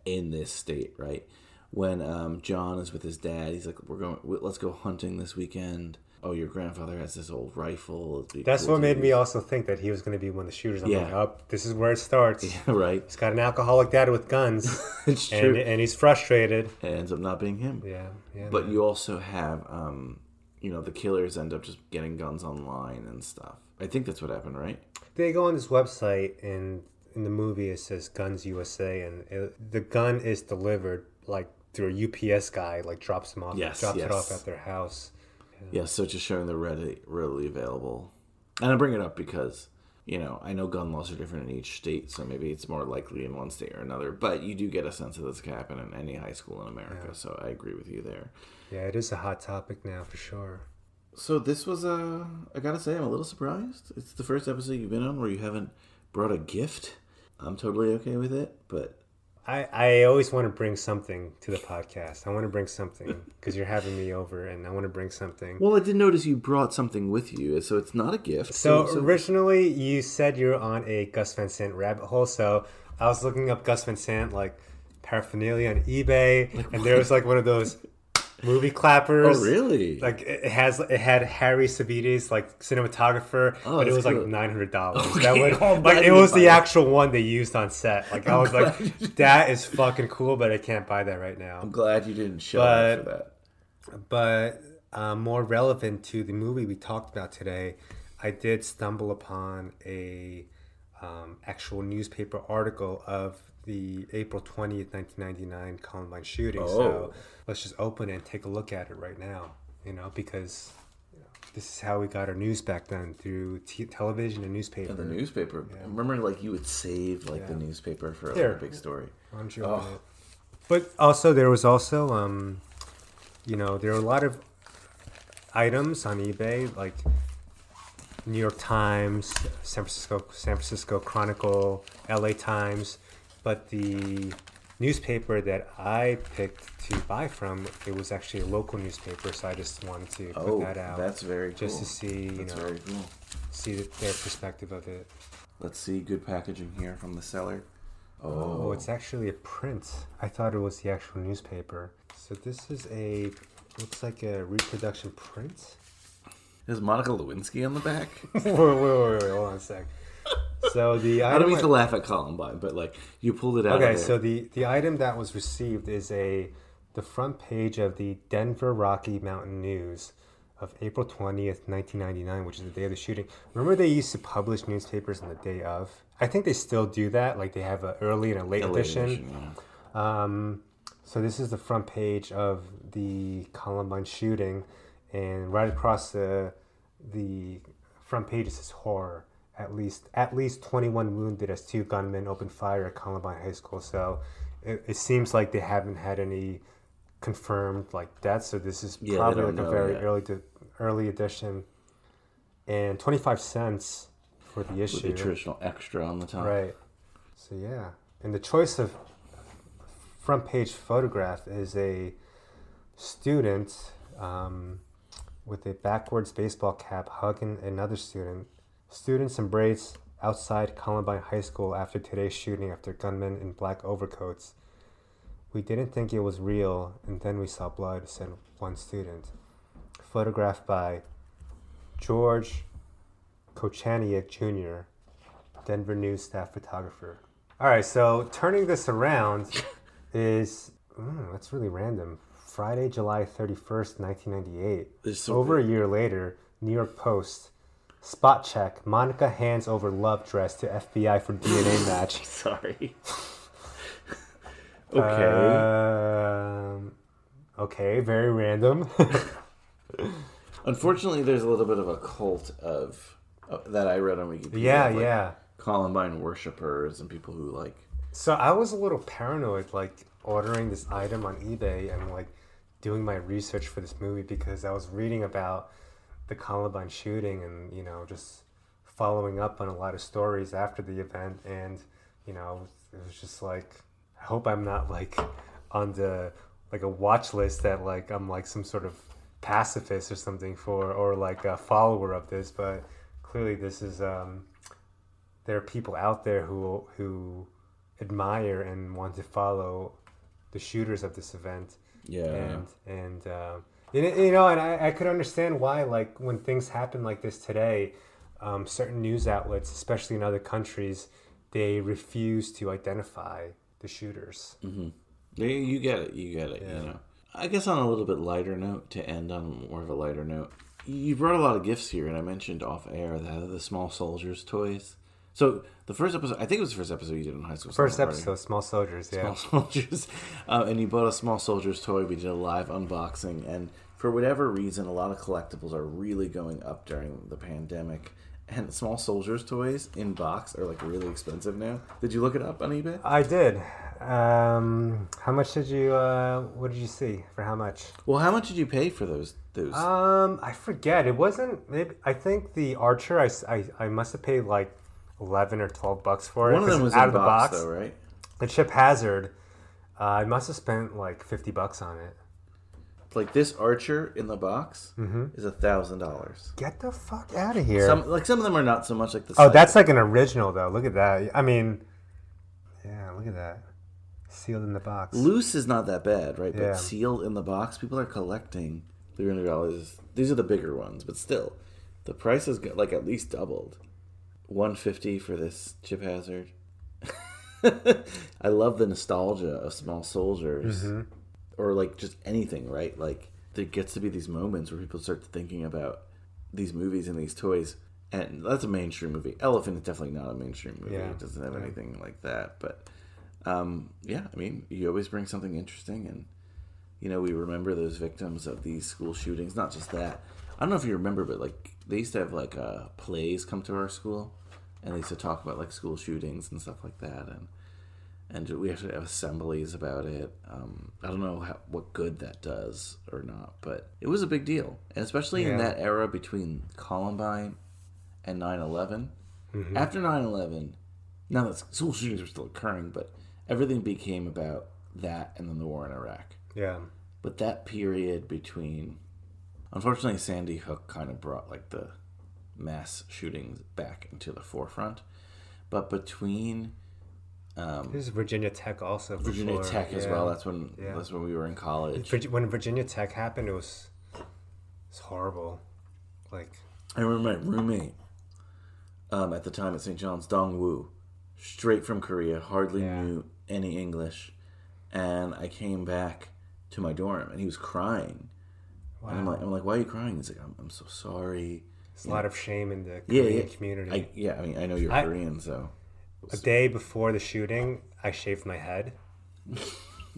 A: in this state, right? When um, John is with his dad, he's like, "We're going, let's go hunting this weekend." Oh, your grandfather has this old rifle.
C: That's
A: cool
C: what made me also think that he was going to be one of the shooters. I'm like,
A: Yeah.
C: oh, this is where it starts.
A: Yeah, right.
C: He's got an alcoholic dad with guns.
A: it's
C: and,
A: true.
C: And he's frustrated.
A: It ends up not being him.
C: Yeah, yeah.
A: But
C: man.
A: you also have, um, you know, the killers end up just getting guns online and stuff. I think that's what happened, right?
C: They go on this website, and in the movie it says Guns USA, and it, the gun is delivered like through a UPS guy, like drops them off,
A: Yes,
C: drops it off at their house.
A: Yeah, so just showing they're readily, readily available. And I bring it up because, you know, I know gun laws are different in each state, so maybe it's more likely in one state or another. But you do get a sense of this can happen in any high school in America, so I agree with you there.
C: Yeah, it is a hot topic now for sure.
A: So this was a. I gotta say, I'm a little surprised. It's the first episode you've been on where you haven't brought a gift. I'm totally okay with it, but
C: I, I always want to bring something to the podcast. I want to bring something because you're having me over, and I want to bring something.
A: well, I did notice you brought something with you, so it's not a gift.
C: So, originally, you said you were on a Gus Van Sant rabbit hole. So I was looking up Gus Van Sant like paraphernalia on eBay, and there was like one of those movie clappers.
A: Oh, really?
C: Like it has it had Harris Savides like cinematographer,
A: Oh,
C: but it was like nine hundred dollars.
A: Okay,
C: That would
A: I'm
C: like it was the
A: it.
C: actual one they used on set. Like I was like,
A: you-
C: that is fucking cool, but I can't buy that right now.
A: I'm glad you didn't show up for that.
C: But uh, more relevant to the movie we talked about today, I did stumble upon a um, actual newspaper article of the April twentieth, nineteen ninety nine Columbine shooting.
A: Oh.
C: So let's just open it and take a look at it right now. You know, because you know, this is how we got our news back then through t- television and newspaper.
A: And the newspaper. Remember, like you would save like the newspaper for like, a big story.
C: Why don't you
A: Oh.
C: open it? But also, there was also, um, you know, there are a lot of items on eBay, like New York Times, San Francisco, San Francisco Chronicle, L.A. Times, but the newspaper that I picked to buy from, it was actually a local newspaper, so I just wanted to put
A: Oh,
C: that out.
A: Oh, that's very cool.
C: just to see, you
A: That's
C: know,
A: very cool.
C: see the, their perspective of it.
A: Let's see good packaging here from the seller.
C: Oh.
A: Oh,
C: it's actually a print. I thought it was the actual newspaper. So this is a looks like a reproduction print.
A: Is Monica Lewinsky on the back?
C: wait, wait, wait, wait, hold on a sec. So the
A: I don't
C: item
A: mean to laugh at Columbine, but like you pulled it out.
C: Okay, so the the item that was received is a the front page of the Denver Rocky Mountain News of April 20th, 1999, which is the day of the shooting. Remember they used to publish newspapers on the day of? I think they still do that. Like they have an early and a late
A: A late
C: edition.
A: edition,
C: um, so this is the front page of the Columbine shooting, and right across the the front page is horror. At least at least 21 wounded as two gunmen opened fire at Columbine High School. So it, it seems like they haven't had any confirmed like deaths. So this is
A: Yeah,
C: probably like a very early early edition. and 25 cents for the
A: With
C: issue.
A: the traditional extra on the top.
C: Right. So yeah, and the choice of front page photograph is a student um, with a backwards baseball cap hugging another student. Students embrace outside Columbine High School after today's shooting after gunmen in black overcoats. We didn't think it was real, and then we saw blood, said one student. Photographed by George Kochaniec Jr., Denver News staff photographer. All right, so turning this around is mm, that's really random. Friday, July 31st, 1998.
A: So
C: Over a year later, New York Post. Spot check. Monica hands over love dress to FBI for DNA match.
A: Sorry. okay.
C: Um, okay, very random.
A: Unfortunately, there's a little bit of a cult of uh, that I read on Wikipedia.
C: Yeah,
A: of, like,
C: yeah.
A: Columbine worshippers and people who like.
C: So I was a little paranoid, like ordering this item on eBay and like doing my research for this movie because I was reading about the Columbine shooting and you know just following up on a lot of stories after the event and you know it was just like I hope I'm not like on the like a watch list that like I'm like some sort of pacifist or something for or like a follower of this but clearly this is um there are people out there who who admire and want to follow the shooters of this event.
A: Yeah.
C: And and uh, you know- you know, and I, I could understand why, like when things happen like this today, um, certain news outlets, especially in other countries, they refuse to identify the shooters.
A: Mm-hmm. Yeah, you get it. You get it. You know. I guess on a little bit lighter note to end on more of a lighter note, you brought a lot of gifts here, and I mentioned off air that the small soldiers toys. So the first episode, I think it was the first episode you did in high school.
C: First
A: Summer
C: episode, Small Soldiers, yeah.
A: Small soldiers, uh, and you bought a small soldiers toy. We did a live unboxing, and for whatever reason, a lot of collectibles are really going up during the pandemic. And small soldiers toys in box are like really expensive now. Did you look it up on eBay?
C: I did. Um, how much did you? Uh, what did you see for how much?
A: Well, how much did you pay for those? Those
C: Um, I forget. It wasn't. Maybe I think the Archer. I, I, I must have paid like eleven or twelve bucks for it.
A: One of them was in box, though, right?
C: The Chip Hazard. Uh, I must have spent like fifty bucks on it.
A: like this Archer in the box
C: Mhm.
A: is a thousand dollars.
C: Get the fuck out of here.
A: Some like some of them are not so much like the.
C: oh, that's like an original though. Look at that. I mean, yeah, look at that. Sealed in the box.
A: Loose is not that bad, right?
C: Yeah.
A: But sealed in the box, people are collecting three hundred dollars. These are the bigger ones, but still, the price has got like at least doubled. One fifty for this chip hazard. I love the nostalgia of small soldiers,
C: Mhm.
A: or like just anything, right? Like there gets to be these moments where people start thinking about these movies and these toys, and that's a mainstream movie. Elephant is definitely not a mainstream movie.
C: Yeah.
A: It doesn't have
C: Yeah.
A: anything like that, but um, yeah, I mean, you always bring something interesting, and you know, we remember those victims of these school shootings. Not just that. I don't know if you remember, but like they used to have like uh, plays come to our school, and they used to talk about like school shootings and stuff like that, and and we actually have assemblies about it. Um, I don't know how, what good that does or not, but it was a big deal, and especially in that era between Columbine and 9-11.
C: Mhm.
A: After 9-11, now that school shootings were still occurring, but everything became about that and then the war in Iraq.
C: Yeah.
A: But that period between, unfortunately, Sandy Hook kind of brought like the mass shootings back into the forefront. But between um,
C: This is Virginia Tech also.
A: Virginia
C: before,
A: Tech as well. That's when
C: Yeah.
A: that's when we were in college.
C: When Virginia Tech happened, it was it's horrible. Like
A: I remember my roommate um, at the time at St. John's, Dong Woo, straight from Korea, hardly knew any English, and I came back to my dorm and he was crying. And I'm like, I'm like, why are you crying? He's like, I'm, I'm so sorry.
C: There's a lot of shame in the Korean
A: yeah.
C: community.
A: I, yeah, I mean, I know you're
C: I-
A: Korean, so
C: a day before the shooting, I shaved my head.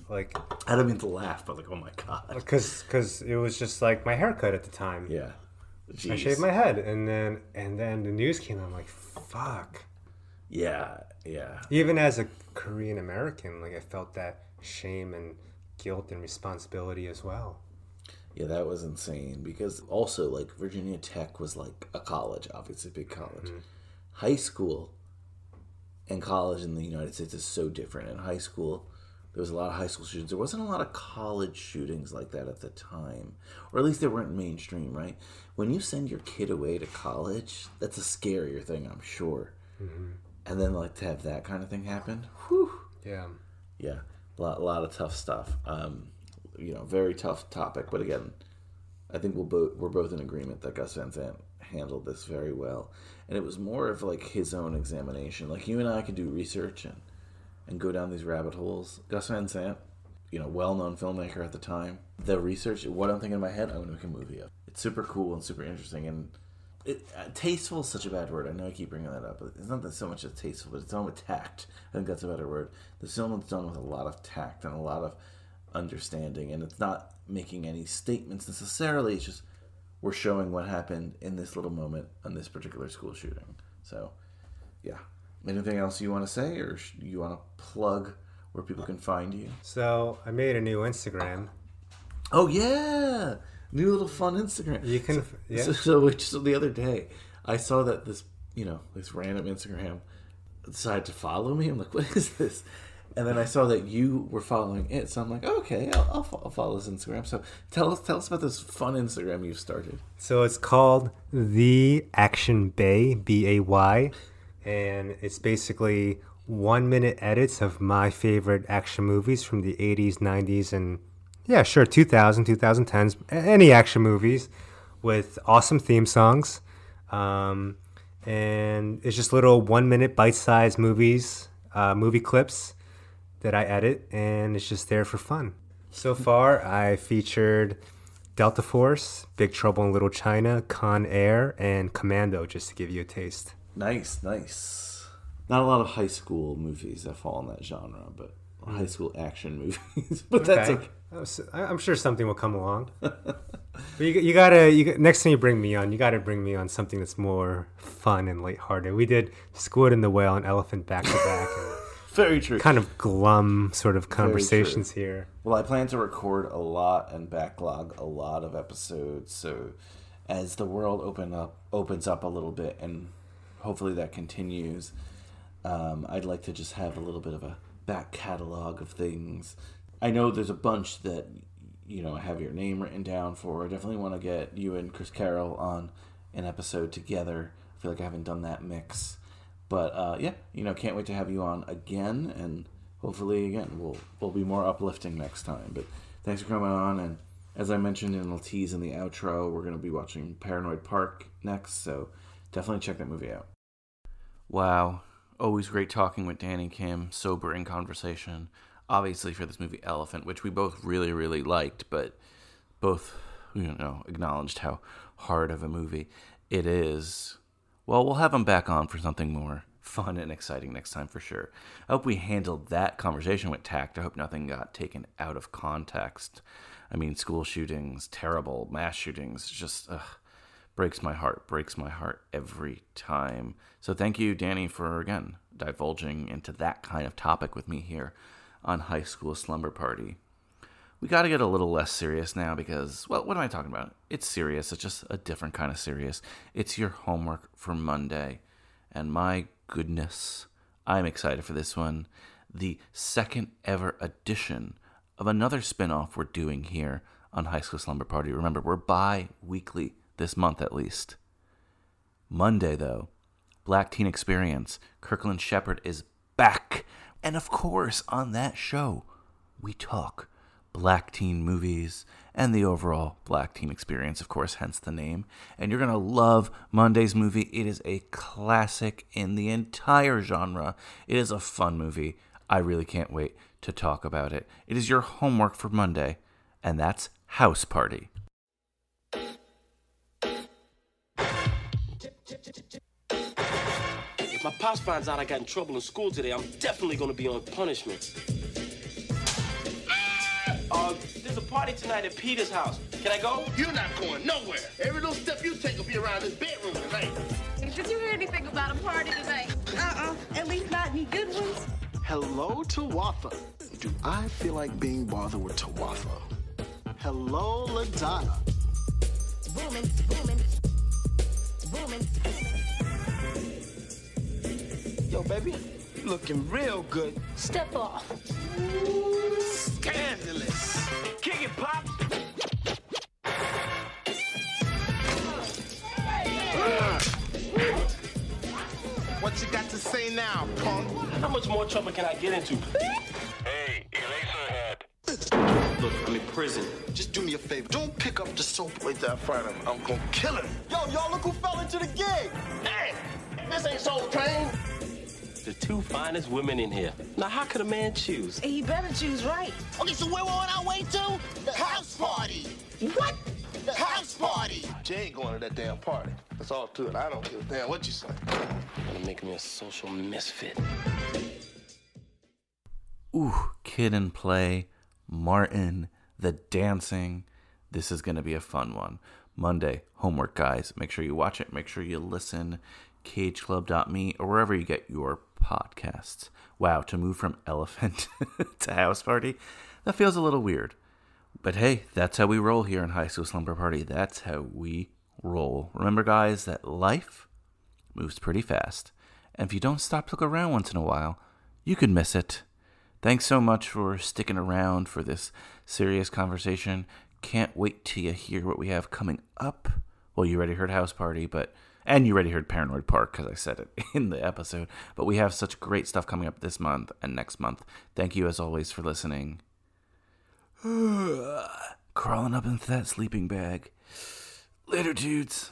C: Like
A: I don't mean to laugh, but like, oh my god,
C: because because it was just like my haircut at the time.
A: Yeah,
C: I shaved my head, and then and then the news came. out. I'm like, fuck.
A: Yeah, yeah.
C: Even as a Korean American, like I felt that shame and guilt and responsibility as well.
A: Yeah, that was insane because also like Virginia Tech was like a college, obviously a big college. High school and college in the United States is so different. In high school, there was a lot of high school shootings. There wasn't a lot of college shootings like that at the time, or at least they weren't mainstream, right? When you send your kid away to college, that's a scarier thing, I'm sure. And then like to have that kind of thing happen, whew.
C: Yeah.
A: Yeah, a lot, a lot of tough stuff. Um, you know, very tough topic. But again, I think we'll both we're both in agreement that Gus Van Sant handled this very well, and it was more of like his own examination. Like you and I could do research and and go down these rabbit holes. Gus Van Sant, you know, well-known filmmaker at the time. The research, what I'm thinking in my head, I'm going to make a movie of. It's super cool and super interesting, and it, uh, tasteful is such a bad word. I know I keep bringing that up, but it's not that so much as tasteful, but it's done with tact. I think that's a better word. The film is done with a lot of tact and a lot of understanding, and it's not making any statements necessarily. It's just we're showing what happened in this little moment on this particular school shooting. So, yeah. Anything else you want to say, or you want to plug where people can find you?
C: So I made a new Instagram.
A: Oh yeah, new little fun Instagram.
C: You can,
A: So,
C: yeah.
A: so, so just the other day, I saw that this, you know, this random Instagram decided to follow me. I'm like, what is this? And then I saw that you were following it, so I'm like, okay, I'll, I'll, I'll follow this Instagram. So tell us, tell us about this fun Instagram you've started.
C: So it's called The Action Bay, B A Y, and it's basically one minute edits of my favorite action movies from the 80s, 90s, and yeah, sure, 2000, 2010s, any action movies with awesome theme songs. Um, and it's just little one minute bite sized movies, uh, movie clips that I edit, and it's just there for fun. So far, I featured Delta Force, Big Trouble in Little China, Con Air, and Commando, just to give you a taste.
A: Nice, nice. Not a lot of high school movies that fall in that genre, but hmm. high school action movies. but that's okay.
C: So- I- I'm sure something will come along. but you, you gotta, you, next time you bring me on, you gotta bring me on something that's more fun and lighthearted. We did Squid and the Whale and Elephant back to back.
A: Very true.
C: Kind of glum sort of conversations here.
A: Well, I plan to record a lot and backlog a lot of episodes. So, as the world open up opens up a little bit, and hopefully that continues, um, I'd like to just have a little bit of a back catalog of things. I know there's a bunch that you know I have your name written down for. I definitely want to get you and Chris Carroll on an episode together. I feel like I haven't done that mix. But uh, yeah, you know, can't wait to have you on again, and hopefully again we'll we'll be more uplifting next time. But thanks for coming on, and as I mentioned in the tease in the outro, we're gonna be watching Paranoid Park next, so definitely check that movie out. Wow, always great talking with Danny Kim, sobering conversation. Obviously for this movie Elephant, which we both really really liked, but both you know acknowledged how hard of a movie it is. Well, we'll have him back on for something more fun and exciting next time for sure. I hope we handled that conversation with tact. I hope nothing got taken out of context. I mean, school shootings, terrible mass shootings, just ugh, breaks my heart, breaks my heart every time. So thank you, Danny, for again divulging into that kind of topic with me here on High School Slumber Party we got to get a little less serious now because, well, what am I talking about? It's serious. It's just a different kind of serious. It's your homework for Monday. And my goodness, I'm excited for this one. The second ever edition of another spinoff we're doing here on High School Slumber Party. Remember, we're bi weekly this month at least. Monday, though, Black Teen Experience. Kirkland Shepard is back. And of course, on that show, we talk black teen movies and the overall black teen experience, of course, hence the name. And you're going to love Monday's movie. It is a classic in the entire genre. It is a fun movie. I really can't wait to talk about it. It is your homework for Monday, and that's House Party.
K: If my pops finds out I got in trouble in school today, I'm definitely gonna be on punishment. Uh, there's a party tonight at Peter's house. Can I go?
L: You're not going nowhere. Every little step you take will be around this bedroom tonight.
M: Did you hear anything about a party tonight? Uh-uh. At least not any good ones.
L: Hello, Tawatha. Do I feel like being bothered with Tawatha?
N: Hello, LaDonna.
M: Booming, booming, booming.
L: Yo, baby, you looking real good.
M: Step off.
L: Scandalous. Kick it, Pop. What you got to say now, punk?
K: How much more trouble can I get into?
L: Hey, Eraserhead.
K: Look, I'm in prison.
N: Just do me a favor. Don't pick up the soap. Wait till I find him. I'm gonna kill him. Yo, y'all look who fell into the gig.
L: Hey, this ain't Soul Train.
K: The two finest women in here. Now, how could a man choose?
M: He better choose right.
N: Okay, so where we're on our way to? The house party. What? The house party. Jay ain't going to that damn party. That's all to it. I don't give a damn what you say.
K: Gonna make me a social misfit.
A: Ooh, Kid and Play, Martin, the dancing. This is going to be a fun one. Monday, homework, guys. Make sure you watch it. Make sure you listen. CageClub.me or wherever you get your podcasts. Wow, to move from elephant to house party, that feels a little weird. But hey, that's how we roll here in High School Slumber Party. That's how we roll. Remember, guys, that life moves pretty fast. And if you don't stop to look around once in a while, you could miss it. Thanks so much for sticking around for this serious conversation. Can't wait till you hear what we have coming up. Well, you already heard House Party, but and you already heard Paranoid Park because I said it in the episode. But we have such great stuff coming up this month and next month. Thank you as always for listening. Crawling up into that sleeping bag. Later, dudes.